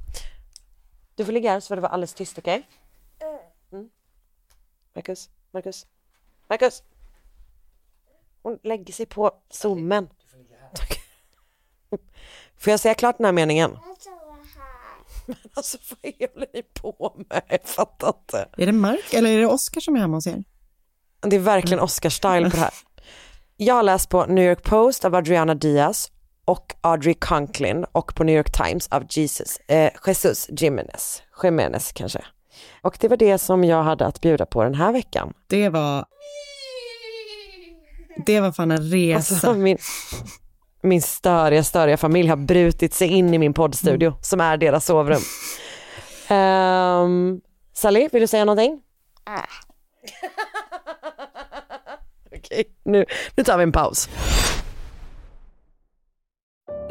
Du får ligga här så får du vara alldeles tyst, okej? Mm. Marcus, Marcus, Marcus! Hon lägger sig på zoomen. Tack. Får jag säga klart den här meningen? Men alltså vad håller ni på med? Jag fattar inte. Är det Mark eller är det Oscar som är hemma hos er? Det är verkligen Oscar-style på det här. Jag har läst på New York Post av Adriana Diaz och Audrey Conklin och på New York Times av Jesus, eh, Jesus Jimenez, Jimenez kanske. Och det var det som jag hade att bjuda på den här veckan. Det var... Det var fan en resa. Alltså, min, min störiga, störiga familj har brutit sig in i min poddstudio som är deras sovrum. Um, Sally, vill du säga någonting? Okej, nu, nu tar vi en paus.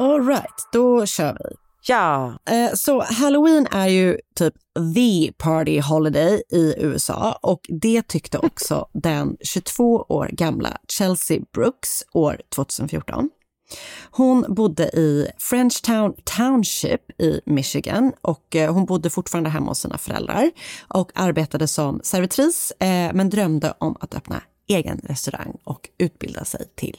All right, då kör vi. Ja. Eh, Så Halloween är ju typ the party holiday i USA och det tyckte också den 22 år gamla Chelsea Brooks år 2014. Hon bodde i Frenchtown Township i Michigan och eh, hon bodde fortfarande hemma hos sina föräldrar och arbetade som servitris eh, men drömde om att öppna egen restaurang och utbilda sig till.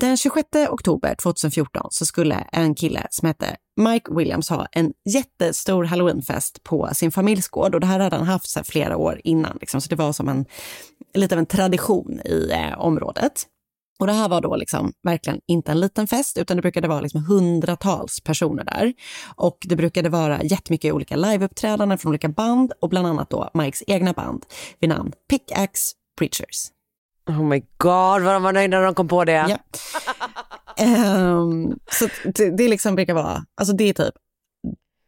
Den 26 oktober 2014 så skulle en kille som hette Mike Williams ha en jättestor halloweenfest på sin familjs gård och det här hade han haft så här flera år innan. Liksom. Så det var som en, lite av en tradition i eh, området. Och det här var då liksom verkligen inte en liten fest, utan det brukade vara liksom hundratals personer där. Och det brukade vara jättemycket olika liveuppträdanden från olika band och bland annat då Mikes egna band vid namn Pickaxe Preachers. Oh my god, vad de var nöjda när de kom på det. Ja. Ehm, så det, det liksom brukar vara, alltså det är typ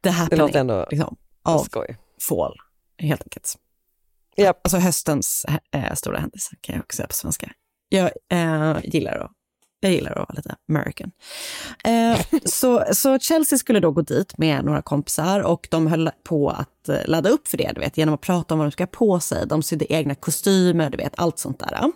the happening låter ändå liksom, av skoj. fall, helt enkelt. Yep. Alltså höstens äh, stora händelse kan jag också säga på svenska. Jag äh, gillar att jag gillar att vara lite American. Eh, så, så Chelsea skulle då gå dit med några kompisar och de höll på att eh, ladda upp för det, du vet, genom att prata om vad de ska ha på sig. De sydde egna kostymer, du vet, allt sånt där.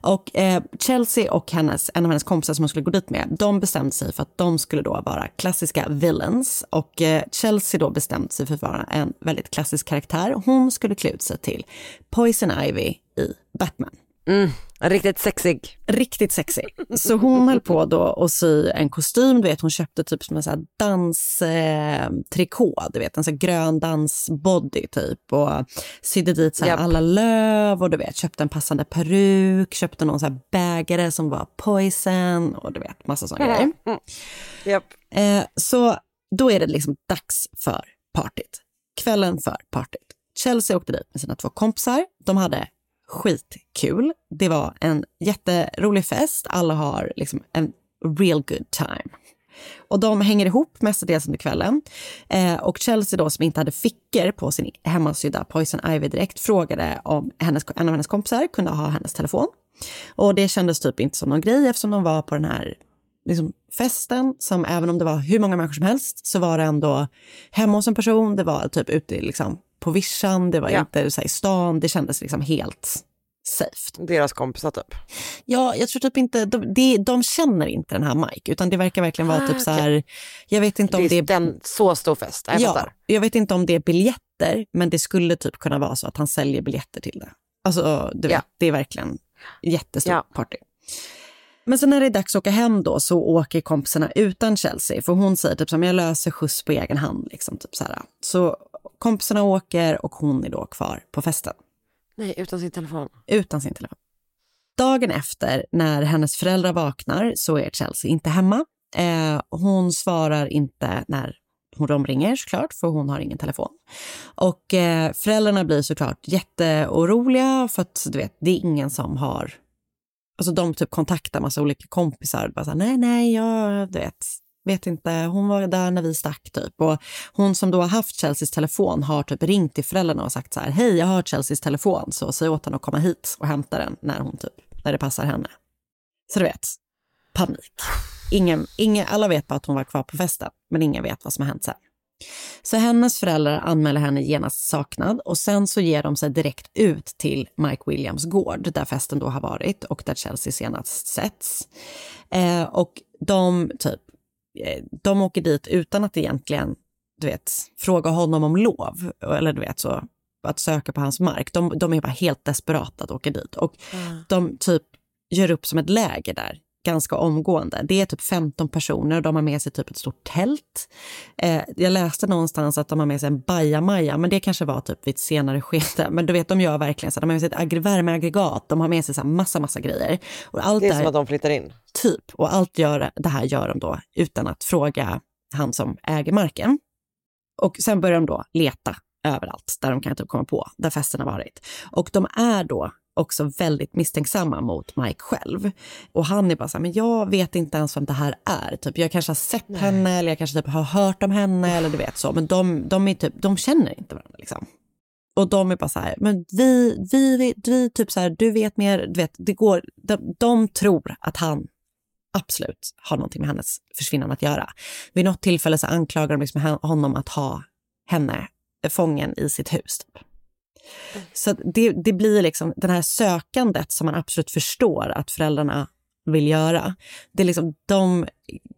Och eh, Chelsea och hennes, en av hennes kompisar som hon skulle gå dit med, de bestämde sig för att de skulle då vara klassiska villains. Och eh, Chelsea då bestämde sig för att vara en väldigt klassisk karaktär. Hon skulle klä ut sig till Poison Ivy i Batman. Mm, riktigt sexig. Riktigt sexig. Så hon höll på då att sy en kostym, du vet hon köpte typ som en sån här danstrikå, du vet en sån grön dansbody typ och sydde dit så Japp. alla löv och du vet köpte en passande peruk, köpte någon så här bägare som var poison och du vet massa såna grejer. Japp. Eh, så då är det liksom dags för partyt. Kvällen för partyt. Chelsea åkte dit med sina två kompisar. De hade skitkul. Det var en jätterolig fest. Alla har liksom en real good time. Och de hänger ihop mestadels under kvällen. Eh, och Chelsea då som inte hade fickor på sin hemmasydda Poison Ivy direkt frågade om hennes, en av hennes kompisar kunde ha hennes telefon. Och det kändes typ inte som någon grej eftersom de var på den här liksom, festen som även om det var hur många människor som helst så var det ändå hemma hos en person, det var typ ute liksom, på vischan, det var Ja. inte så här, i stan, det kändes liksom helt safe. Deras kompisar typ. Ja, jag tror typ inte, de, de, de känner inte den här Mike, utan det verkar verkligen vara Ah, typ så här, jag vet inte om Det det är en så stor fest. Jag ja, fattar. jag vet inte om det är biljetter, men det skulle typ kunna vara så att han säljer biljetter till det. Alltså, du vet, Ja. det är verkligen jättestort Ja. party. Men sen när det är dags att åka hem då så åker kompisarna utan Chelsea, för hon säger typ som jag löser skjuts på egen hand. Liksom, typ så, här. så kompisarna åker och hon är då kvar på festen Nej, utan sin telefon. utan sin telefon. Dagen efter, när hennes föräldrar vaknar, så är Chelsea inte hemma. Eh, hon svarar inte när hon de ringer såklart, för hon har ingen telefon. Och eh, föräldrarna blir såklart jätteoroliga för att du vet, det är ingen som har... Alltså de typ kontaktar massa olika kompisar. Bara så här, nej, nej, jag du vet, vet inte. Hon var där när vi stack typ. Och hon som då har haft Chelseas telefon har typ ringt till föräldrarna och sagt så här, hej, jag har Chelseas telefon, så säg åt henne att komma hit och hämta den när hon typ, när det passar henne. Så du vet, panik. Ingen, ingen, alla vet bara att hon var kvar på festen, men ingen vet vad som har hänt sen. Så hennes föräldrar anmäler henne genast saknad och sen så ger de sig direkt ut till Mike Williams gård där festen då har varit och där Chelsea senast setts. Eh, och de typ, de åker dit utan att egentligen, du vet, fråga honom om lov eller du vet så, att söka på hans mark. De, de är bara helt desperata att åka dit. Och de typ gör upp som ett läger där ganska omgående. Det är typ 15 personer och de har med sig typ ett stort tält. Eh, jag läste någonstans att de har med sig en bajamaja, men det kanske var typ vid ett senare skede. Men du vet, de gör verkligen så. De har med sig ett värmeaggregat, de har med sig så här massa, massa grejer. Och allt Det är där- som att de flyttar in. Typ. Och allt gör, det här gör de då utan att fråga han som äger marken. Och sen börjar de då leta överallt där de kan typ komma på, där festen har varit. Och de är då också väldigt misstänksamma mot Mike själv. Och han är bara så här, men jag vet inte ens vem det här är. Typ, jag kanske har sett henne eller jag kanske typ har hört om henne eller du vet så. Men de, de, är typ, de känner inte varandra liksom. Och de är bara så här, men vi, vi, vi, vi typ så här, du vet mer, du vet, det går, de, de tror att han absolut har någonting med hennes försvinnande att göra. Vid något tillfälle så anklagar de liksom honom att ha henne fången i sitt hus. Typ. Så det, det blir liksom det här sökandet som man absolut förstår att föräldrarna vill göra. Det är liksom, de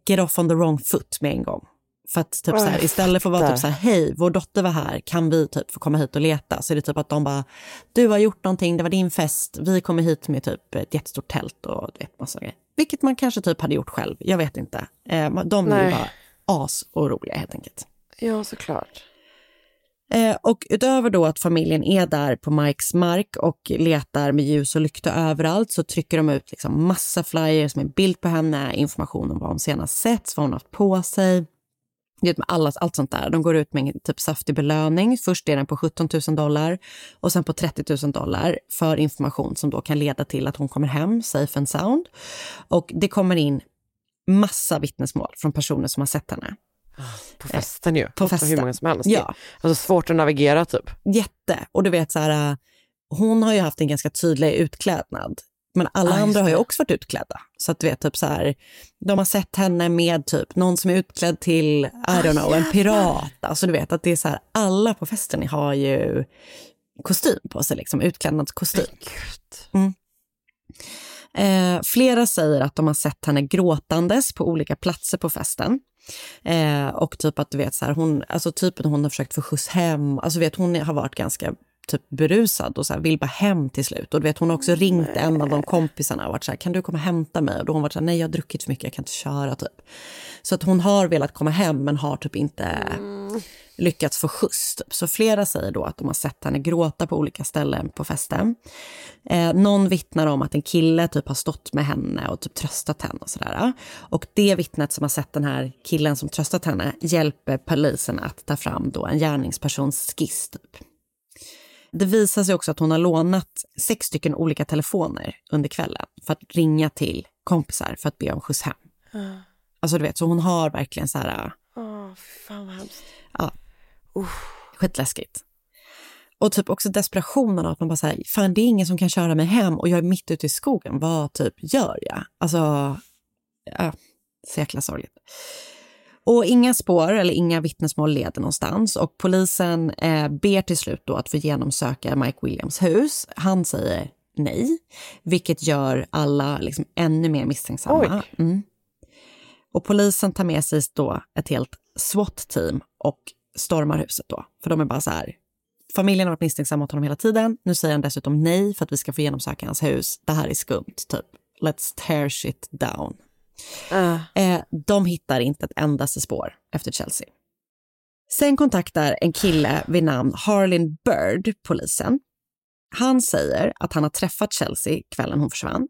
get off on the wrong foot med en gång. För att typ så här, istället för att vara typ så här, hej, vår dotter var här, kan vi typ få komma hit och leta? Så är det typ att de bara, du har gjort någonting, det var din fest, vi kommer hit med typ ett jättestort tält och du vet, massa grejer. Vilket man kanske typ hade gjort själv, jag vet inte. Eh, de är ju bara as-oroliga helt enkelt. Ja, såklart. Eh, och utöver då att familjen är där på Mikes mark och letar med ljus och lykta överallt så trycker de ut liksom massa flyers med bild på henne, information om vad hon senast sett, vad hon haft på sig. Med alla, allt sånt där. De går ut med en typ saftig belöning. Först är den på 17 000 dollar och sen på 30 000 dollar för information som då kan leda till att hon kommer hem safe and sound. Och det kommer in massa vittnesmål från personer som har sett henne. På festen ju. På festen. Hur många som helst. Ja. Alltså svårt att navigera typ. Jätte. Och du vet så här, äh, hon har ju haft en ganska tydlig utklädnad. Men alla just andra har ju också varit utklädda. Så att du vet, typ så här, de har sett henne med typ någon som är utklädd till, I don't know, en pirat. Alltså du vet att det är så här, alla på festen har ju kostym på sig, liksom utklädnadskostym. Mm. Eh, flera säger att de har sett henne gråtandes på olika platser på festen. Eh, och typ att du vet så här, hon, alltså typen hon har försökt få skjuts hem, alltså vet hon har varit ganska typ berusad och så här, vill bara hem till slut. Och du vet hon har också ringt en av de kompisarna och varit så här, kan du komma och hämta mig? Och då har hon varit så här, nej jag har druckit för mycket, jag kan inte köra typ. Så att hon har velat komma hem men har typ inte lyckats få skjuts. Typ. Så flera säger då att de har sett henne gråta på olika ställen på festen. Eh, någon vittnar om att en kille typ har stått med henne och typ tröstat henne och sådär. Och det vittnet som har sett den här killen som tröstat henne hjälper polisen att ta fram då en gärningspersons skiss typ. Det visar sig också att hon har lånat sex stycken olika telefoner under kvällen för att ringa till kompisar för att be om skjuts hem. Alltså du vet, så hon har verkligen så här, Åh, fan vad hemskt. Ja, skitläskigt. Och typ också desperationen av att man bara säger, fan det är ingen som kan köra mig hem och jag är mitt ute i skogen, vad typ gör jag? Alltså, ja, så jäkla sorgligt. Och inga spår eller inga vittnesmål leder någonstans och polisen eh, ber till slut då att få genomsöka Mike Williams hus. Han säger nej, vilket gör alla liksom ännu mer misstänksamma. Mm. Och polisen tar med sig då ett helt SWAT-team och stormar huset då. För de är bara så här, familjen har varit misstänksam mot honom hela tiden. Nu säger han dessutom nej för att vi ska få genomsöka hans hus. Det här är skumt, typ. Let's tear shit down. Eh, de hittar inte ett endaste spår efter Chelsea. Sen kontaktar en kille vid namn Harlin Bird polisen. Han säger att han har träffat Chelsea kvällen hon försvann.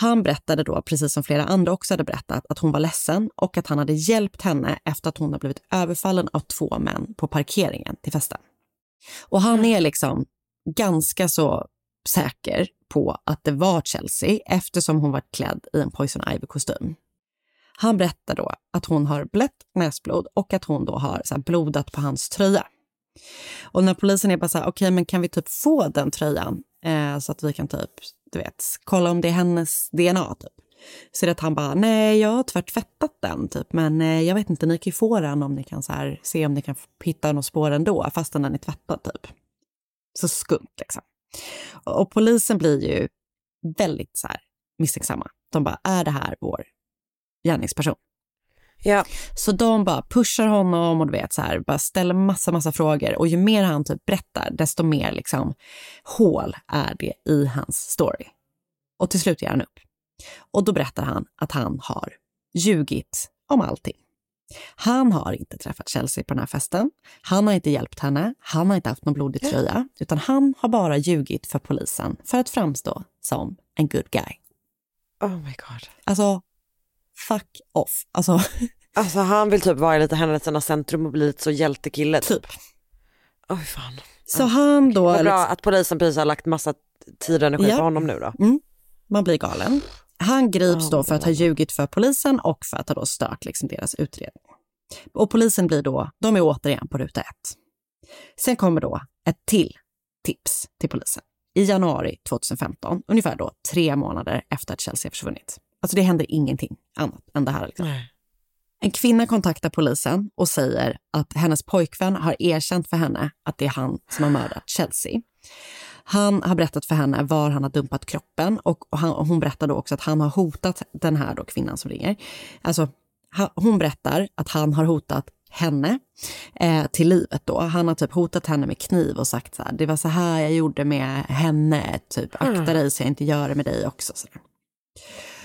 Han berättade då, precis som flera andra också hade berättat, att hon var ledsen och att han hade hjälpt henne efter att hon hade blivit överfallen av två män på parkeringen till festen. Och han är liksom ganska så säker på att det var Chelsea eftersom hon var klädd i en Poison Ivy-kostym. Han berättar då att hon har blött näsblod och att hon då har så här blodat på hans tröja. Och när polisen är bara så här, okej, men kan vi typ få den tröjan eh, så att vi kan typ, du vet, kolla om det är hennes DNA typ. Så det att han bara, nej, jag har tyvärr tvättat den typ, men eh, jag vet inte, ni kan ju få den om ni kan så här, se om ni kan hitta något spår ändå, fastän den är tvättad typ. Så skumt liksom. Och, och polisen blir ju väldigt så här misstänksamma. De bara, är det här vår gärningsperson? Ja. Så de bara pushar honom och du vet så här, bara ställer massa, massa frågor. Och ju mer han typ berättar, desto mer liksom hål är det i hans story. Och till slut ger han upp. Och då berättar han att han har ljugit om allting. Han har inte träffat Chelsea på den här festen. Han har inte hjälpt henne. Han har inte haft någon blodig tröja. Utan han har bara ljugit för polisen för att framstå som en good guy. Oh my god. Alltså, fuck off. Alltså, Alltså han vill typ vara lite händelsernas centrum och bli lite så hjältekille typ. Oj fan. så han då... Vad bra liksom- att polisen precis har lagt massa tid och energi Ja. på honom nu då. Mm, man blir galen. Han grips Oh, då för att ha ljugit för polisen och för att ha då stört liksom deras utredning. Och polisen blir då, de är återigen på ruta ett. Sen kommer då ett till tips till polisen. I januari 2015, ungefär då tre månader efter att Chelsea har försvunnit. Alltså det händer ingenting annat än det här. Liksom. En kvinna kontaktar polisen och säger att hennes pojkvän har erkänt för henne att det är han som har mördat Chelsea. Han har berättat för henne var han har dumpat kroppen och han, och hon berättar då också att han har hotat den här då kvinnan som ringer. Alltså, ha, hon berättar att han har hotat henne eh, till livet då. Han har typ hotat henne med kniv och sagt så här, det var så här jag gjorde med henne, typ akta dig så jag inte gör det med dig också. Så, där.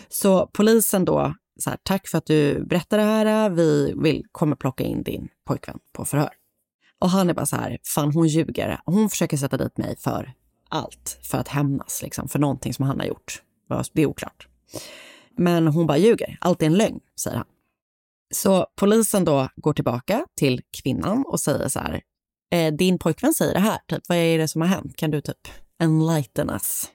Så polisen då, så här, tack för att du berättar det här, vi vill, kommer plocka in din pojkvän på förhör. Och han är bara så här, fan hon ljuger. Hon försöker sätta dit mig för allt, för att hämnas liksom, för någonting som han har gjort. Det är oklart. Men hon bara ljuger, allt är en lögn, säger han. Så polisen då går tillbaka till kvinnan och säger så här, eh, din pojkvän säger det här, typ, vad är det som har hänt? Kan du typ enlighten us?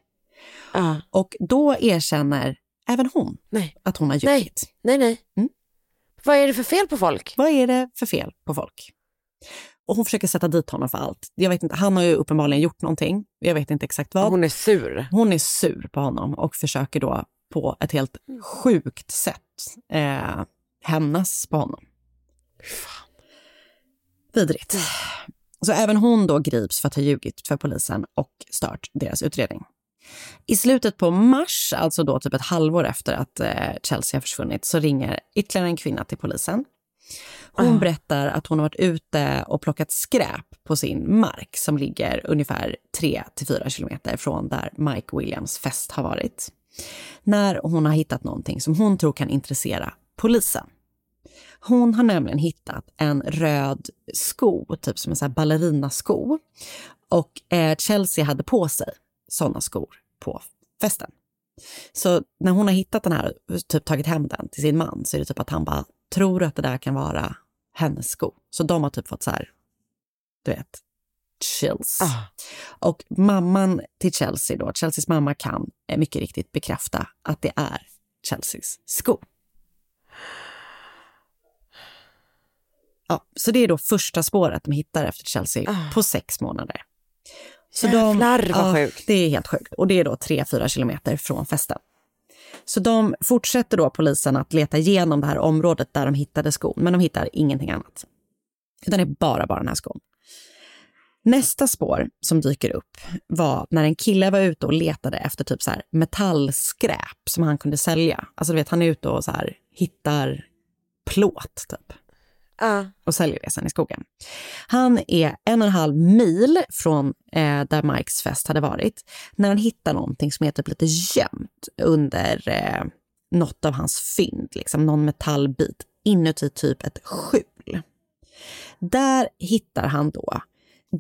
Och då erkänner även hon Nej. att hon har ljugit. Nej, nej. Mm. Vad är det för fel på folk? Vad är det för fel på folk? Och hon försöker sätta dit honom för allt. Jag vet inte, han har ju uppenbarligen gjort någonting. Jag vet inte exakt vad. Hon är sur. Hon är sur på honom och försöker då på ett helt sjukt sätt eh, hämnas på honom. Vidrigt. Så även hon då grips för att ha ljugit för polisen och stört deras utredning. I slutet på mars, alltså då typ ett halvår efter att eh, Chelsea har försvunnit, så ringer ytterligare en kvinna till polisen. Hon berättar att hon har varit ute och plockat skräp på sin mark som ligger ungefär 3 till 4 kilometer från där Mike Williams fest har varit. När hon har hittat någonting som hon tror kan intressera polisen. Hon har nämligen hittat en röd sko, typ som en här ballerinasko. Och eh, Chelsea hade på sig såna skor på festen. Så när hon har hittat den här, typ tagit hem den till sin man, så är det typ att han bara tror att det där kan vara hennes sko. Så de har typ fått så här, du vet, chills. Och mamman till Chelsea då, Chelseas mamma kan eh, mycket riktigt bekräfta att det är Chelseas sko. Ja, så det är då första spåret de hittar efter Chelsea på sex månader. Så Jävlar, vad ja, sjukt. Det är helt sjukt. Och det är då 3-4 kilometer från festen. Så de fortsätter då polisen att leta igenom det här området där de hittade skon, men de hittar ingenting annat. Utan det är bara, bara den här skon. Nästa spår som dyker upp var när en kille var ute och letade efter typ så metallskräp som han kunde sälja. Alltså du vet, han är ute och så här hittar plåt typ och säljer det sen i skogen. Han är en och en halv mil från eh, där Mikes fest hade varit när han hittar någonting som är typ lite gömt under eh, något av hans fynd, liksom någon metallbit inuti typ ett skjul. Där hittar han då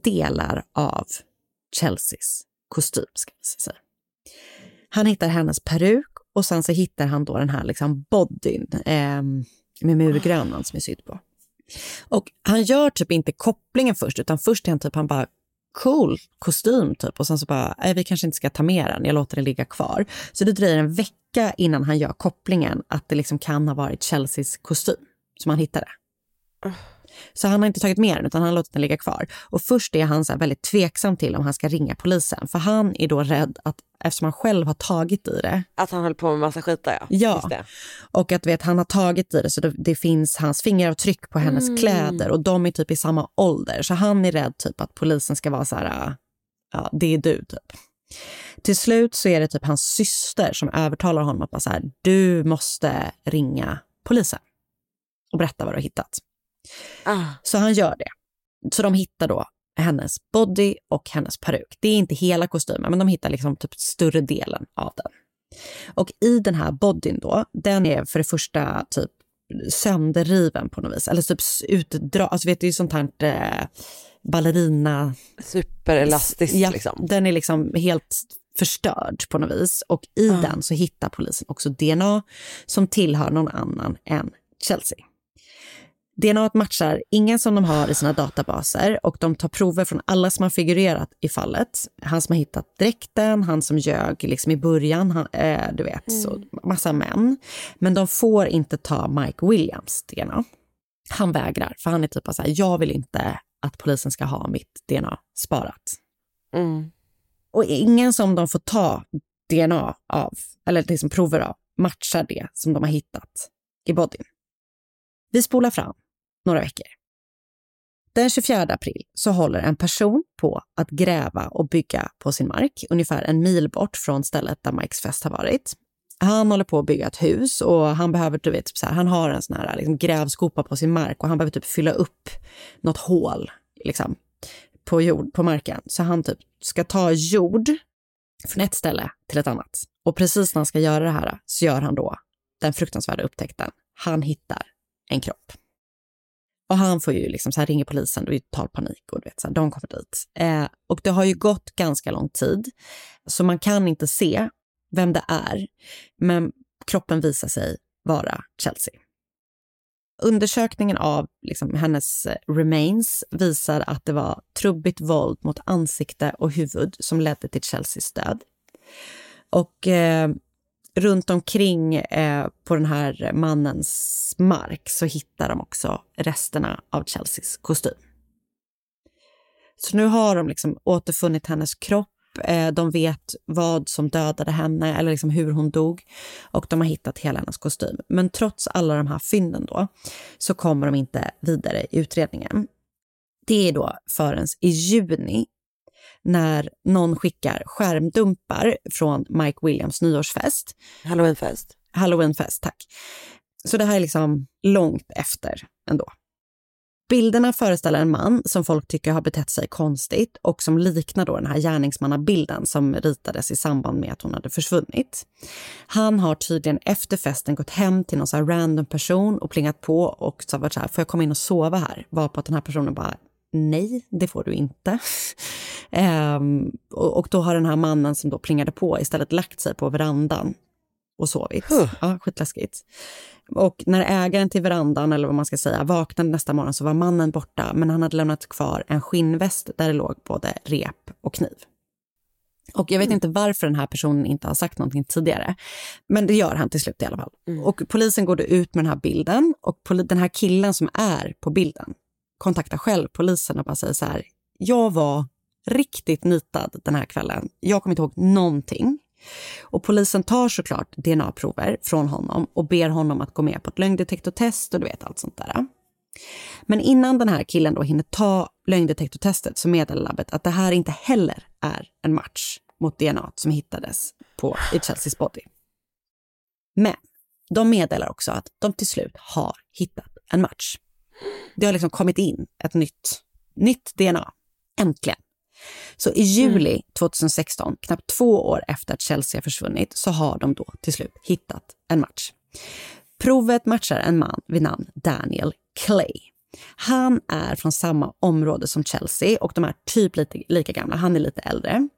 delar av Chelseas kostym, ska vi säga. Han hittar hennes peruk och sen så hittar han då den här liksom bodyn eh, med murgrönan som är sydd på. Och han gör typ inte kopplingen först, utan först är han typ, han bara cool kostym typ och sen så bara, nej vi kanske inte ska ta med den, jag låter den ligga kvar. Så det dröjer en vecka innan han gör kopplingen att det liksom kan ha varit Chelseas kostym som han hittade. Så han har inte tagit med den utan han har låtit den ligga kvar. Och först är han så väldigt tveksam till om han ska ringa polisen för han är då rädd att eftersom han själv har tagit i det. Att han höll på med massa skit där, ja. Ja, och att vet, han har tagit i det så det, det finns hans fingeravtryck på hennes Mm. kläder och de är typ i samma ålder. Så han är rädd typ att polisen ska vara så här, äh, ja det är du typ. Till slut så är det typ hans syster som övertalar honom att bara så här, du måste ringa polisen och berätta vad du har hittat. Så han gör det. Så de hittar då hennes body och hennes peruk. Det är inte hela kostymen, men de hittar liksom typ större delen av den. Och i den här bodyn då, den är för det första typ sönderriven på något vis. Eller typ utdra, alltså vet du, det är sånt här eh, ballerina... Superelastiskt ja, liksom. Den är liksom helt förstörd på något vis. Och i den så hittar polisen också DNA som tillhör någon annan än Chelsea. DNA matchar ingen som de har i sina databaser och de tar prover från alla som har figurerat i fallet. Han som har hittat dräkten, han som ljög liksom i början, han, eh, du vet, så massa män. Men de får inte ta Mike Williams DNA. Han vägrar, för han är typ så här, jag vill inte att polisen ska ha mitt DNA sparat. Mm. Och ingen som de får ta DNA av, eller liksom prover av, matchar det som de har hittat i bodyn. Vi spolar fram några veckor. Den 24 april så håller en person på att gräva och bygga på sin mark, ungefär en mil bort från stället där Mikes fest har varit. Han håller på att bygga ett hus och han behöver, du vet, så här, han har en sån här liksom, grävskopa på sin mark och han behöver typ fylla upp något hål liksom, på, jord, på marken. Så han typ ska ta jord från ett ställe till ett annat. Och precis när han ska göra det här så gör han då den fruktansvärda upptäckten. Han hittar en kropp. Och han får ju liksom så här ringer polisen och är total panik och du vet så här, de kommer dit. Eh, och det har ju gått ganska lång tid så man kan inte se vem det är. Men kroppen visar sig vara Chelsea. Undersökningen av liksom, hennes eh, remains visar att det var trubbigt våld mot ansikte och huvud som ledde till Chelseas död. Och eh, runt omkring eh, på den här mannens mark så hittar de också resterna av Chelseas kostym. Så nu har de liksom återfunnit hennes kropp. Eh, de vet vad som dödade henne eller liksom hur hon dog och de har hittat hela hennes kostym. Men trots alla de här fynden då så kommer de inte vidare i utredningen. Det är då förrän i juni när någon skickar skärmdumpar från Mike Williams nyårsfest. Halloweenfest. Halloweenfest, tack. Så det här är liksom långt efter ändå. Bilderna föreställer en man som folk tycker har betett sig konstigt och som liknar då den här gärningsmannabilden som ritades i samband med att hon hade försvunnit. Han har tydligen efter festen gått hem till någon så random person och plingat på och så varit så här, får jag komma in och sova här? Varpå att den här personen bara, nej, det får du inte. ehm, och, och, då har den här mannen som då plingade på istället lagt sig på verandan och sovit. Huh. Ja, skitläskigt. Och när ägaren till verandan, eller vad man ska säga, vaknade nästa morgon så var mannen borta, men han hade lämnat kvar en skinnväst där det låg både rep och kniv. Och jag vet mm. inte varför den här personen inte har sagt någonting tidigare. Men det gör han till slut i alla fall. Mm. Och polisen går då ut med den här bilden och den här killen som är på bilden kontaktar själv polisen och bara säger så här. Jag var riktigt nitad den här kvällen. Jag kommer inte ihåg någonting. Och polisen tar såklart DNA-prover från honom och ber honom att gå med på ett lögndetektortest och du vet allt sånt där. Men innan den här killen då hinner ta lögndetektortestet så meddelar labbet att det här inte heller är en match mot DNA som hittades på i Chelseas body. Men de meddelar också att de till slut har hittat en match. Det har liksom kommit in ett nytt, nytt DNA. Äntligen. Så i juli 2016, knappt två år efter att Chelsea försvunnit, så har de då till slut hittat en match. Provet matchar en man vid namn Daniel Clay. Han är från samma område som Chelsea och de är typ lite lika gamla. Han är lite äldre.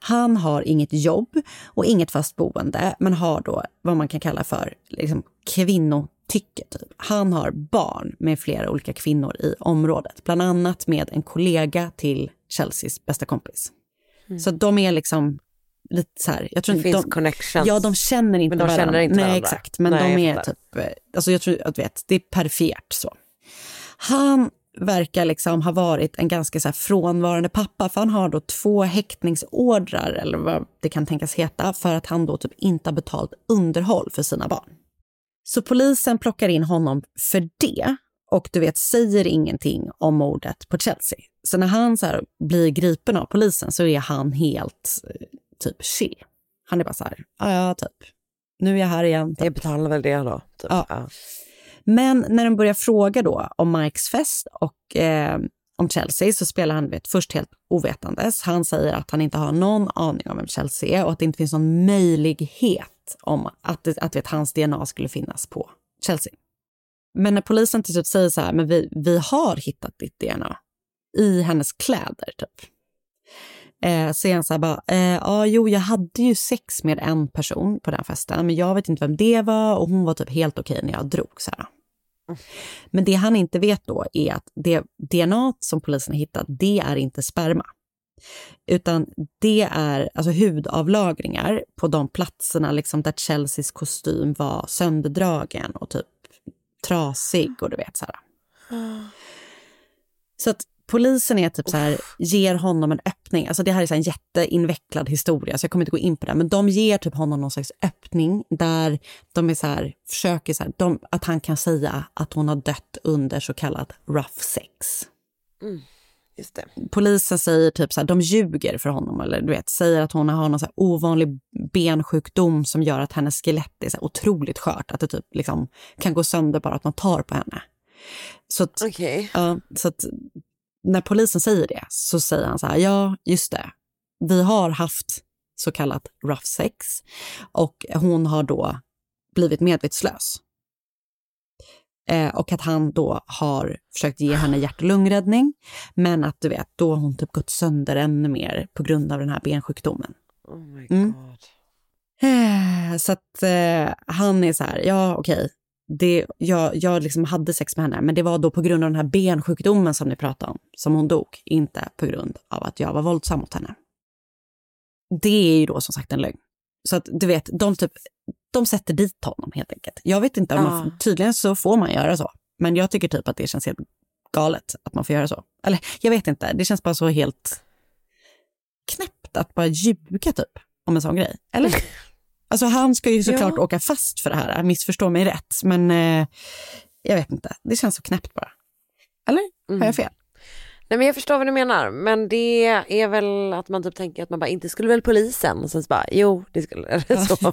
Han har inget jobb och inget fast boende, men har då vad man kan kalla för liksom, kvinnotycke. Typ. Han har barn med flera olika kvinnor i området, bland annat med en kollega till Chelseas bästa kompis. Mm. Så de är liksom lite så här, jag tror det finns de, connections. Ja, de känner inte men de varandra. Känner inte Nej, varandra. exakt. Men Nej, de är typ, eh, alltså jag tror att vet, det är perifert så. Han verkar liksom ha varit en ganska så här frånvarande pappa, för han har då två häktningsordrar, eller vad det kan tänkas heta, för att han då typ inte har betalt underhåll för sina barn. Så polisen plockar in honom för det och du vet, säger ingenting om mordet på Chelsea. Så när han så blir gripen av polisen så är han helt eh, typ chill. Han är bara så här, ja, typ, nu är jag här igen. Typ. Jag betalar väl det då. Typ. Ja. Ja. Men när de börjar fråga då om Mikes fest och eh, om Chelsea så spelar han vet, först helt ovetandes. Han säger att han inte har någon aning om vem Chelsea är och att det inte finns någon möjlighet om att, att vet, hans DNA skulle finnas på Chelsea. Men när polisen till slut säger så här, men vi, vi har hittat ditt DNA i hennes kläder typ. Eh, så är han så här bara, eh, ja jo jag hade ju sex med en person på den festen men jag vet inte vem det var och hon var typ helt okej när jag drog så här. Men det han inte vet då är att det DNA som polisen har hittat, det är inte sperma. Utan det är alltså hudavlagringar på de platserna liksom där Chelseas kostym var sönderdragen och typ trasig och du vet så här. Så att polisen är typ så här, ger honom en öppning. Alltså det här är så en jätteinvecklad historia så jag kommer inte gå in på det. Men de ger typ honom någon slags öppning där de är så här, försöker så här, de, att han kan säga att hon har dött under så kallat rough sex. Mm. Polisen säger typ så här, de ljuger för honom eller du vet, säger att hon har någon så ovanlig bensjukdom som gör att hennes skelett är så otroligt skört. Att det typ liksom kan gå sönder bara att man tar på henne. Så att, okay. ja, så att när polisen säger det så säger han så här, ja just det, vi har haft så kallat rough sex och hon har då blivit medvetslös. Eh, och att han då har försökt ge henne hjärt och lungräddning men att du vet, då har hon typ gått sönder ännu mer på grund av den här bensjukdomen. Oh my Mm. god. Eh, så att eh, han är så här, ja okej, det, jag, jag liksom hade sex med henne, men det var då på grund av den här bensjukdomen som ni pratade om, som hon dog, inte på grund av att jag var våldsam mot henne. Det är ju då som sagt en lögn. Så att du vet, de, typ, de sätter dit honom helt enkelt. Jag vet inte, om man, Ah. tydligen så får man göra så. Men jag tycker typ att det känns helt galet att man får göra så. Eller jag vet inte, det känns bara så helt knäppt att bara ljuga typ om en sån grej. Eller? Alltså han ska ju såklart Ja. åka fast för det här, missförstå mig rätt. Men eh, jag vet inte, det känns så knäppt bara. Eller? Har jag fel? Nej men jag förstår vad du menar men det är väl att man typ tänker att man bara inte skulle väl polisen och sen så bara jo det skulle så.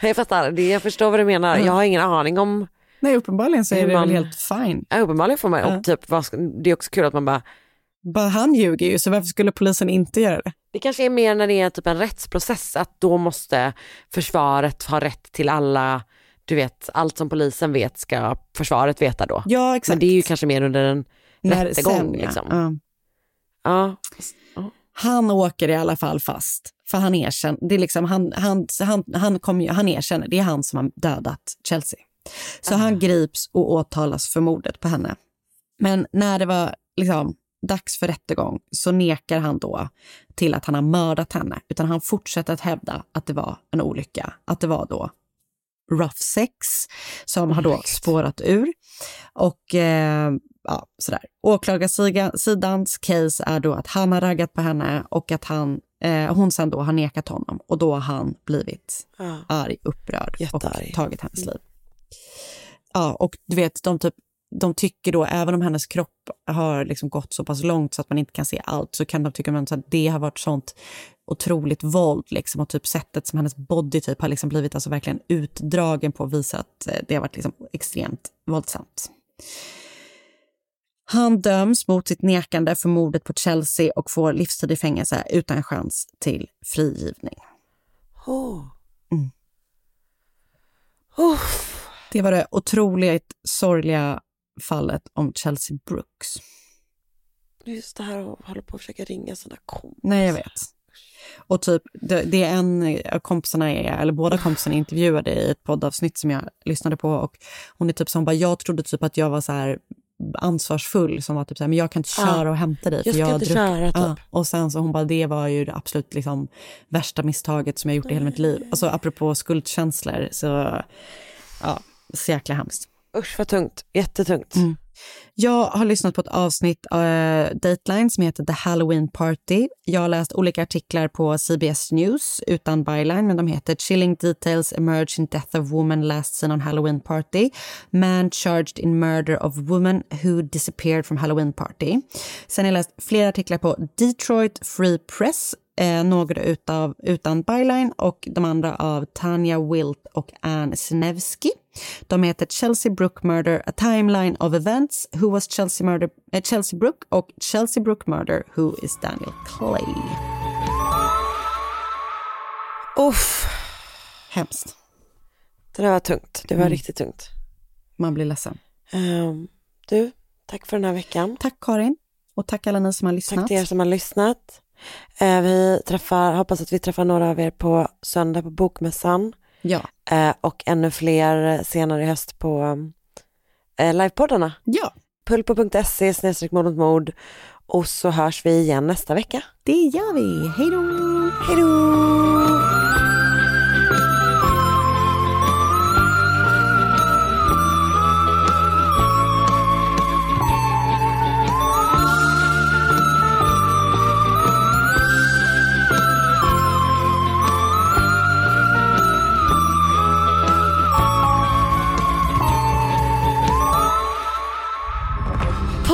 jag fattar, det, jag förstår vad du menar. Jag har ingen aning om Nej, uppenbarligen så är det man- väl helt fine. Ja, uppenbarligen får man, Ja. och typ, det är också kul att man bara, Bara han ljuger ju, så varför skulle polisen inte göra det? det kanske är mer när det är typ en rättsprocess att då måste försvaret ha rätt till alla, du vet allt som polisen vet ska försvaret veta då. Ja, exakt. Men det är ju kanske mer under en När- rättegång sen, ja. liksom. Ja. Ja. Han åker i alla fall fast, för han erkänner, det är liksom, han, han, han, han, kom, ju- han erkänner, det är han som har dödat Chelsea. Så han grips och åtalas för mordet på henne. Men när det var liksom, dags för rättegång så nekar han då till att han har mördat henne, utan han fortsätter att hävda att det var en olycka, att det var då rough sex som har då spårat ur. Och eh, ja, sådär. Åklagarsidans case är då att han har raggat på henne och att han, eh, hon sen då har nekat honom och då har han blivit Ja. arg, upprörd Jättearg. och tagit hennes liv. Ja, och du vet, de, typ, de tycker då, även om hennes kropp har liksom gått så pass långt så att man inte kan se allt, så kan de tycka att det har varit sånt otroligt våld liksom, och typ sättet som hennes body typ har liksom blivit alltså verkligen utdragen på visar att eh, det har varit liksom extremt våldsamt. Han döms mot sitt nekande för mordet på Chelsea och får livstid i fängelse utan chans till frigivning. Oh. Mm. Oh. Det var det otroligt sorgliga fallet om Chelsea Brooks. Just det här att hålla på och försöka ringa sina kompisar. Nej, jag vet. Och typ, det, det är en av kompisarna, är, eller båda kompisarna intervjuade i ett poddavsnitt som jag lyssnade på och hon är typ som bara, jag trodde typ att jag var så här ansvarsfull som var typ så här, men jag kan inte köra och hämta dig. Jag ska har inte druckit." köra, typ. Ja, och sen så hon bara, det var ju det absolut liksom värsta misstaget som jag gjort i hela mitt liv. Alltså apropå skuldkänslor, så ja, så jäkla hemskt. Usch vad tungt, jättetungt. Mm. Jag har lyssnat på ett avsnitt av Dateline som heter The Halloween Party. Jag har läst olika artiklar på CBS News utan byline, men de heter Chilling Details Emerge in Death of Woman Last Seen on Halloween Party, Man Charged in Murder of Woman Who Disappeared from Halloween Party. Sen har jag läst flera artiklar på Detroit Free Press, eh, några utav, utan byline och de andra av Tanja Wilt och Ann Sinevsky. De heter Chelsea Brooke Murder, A Timeline of Events, Who Was Chelsea, Murder, eh, Chelsea Brooke och Chelsea Brooke Murder, Who Is Daniel Clay. Uff. Hemskt. Det där var tungt. Det var Mm. riktigt tungt. Man blir ledsen. Ehm, du, tack för den här veckan. Tack Karin. Och tack alla ni som har lyssnat. Tack till er som har lyssnat. Eh, vi träffar, hoppas att vi träffar några av er på söndag på Bokmässan. Ja. Eh, och ännu fler senare i höst på eh, livepoddarna. Ja. Pulpo.se snedstreck mord mot mord. Och så hörs vi igen nästa vecka. Det gör vi. Hej då! Hej då!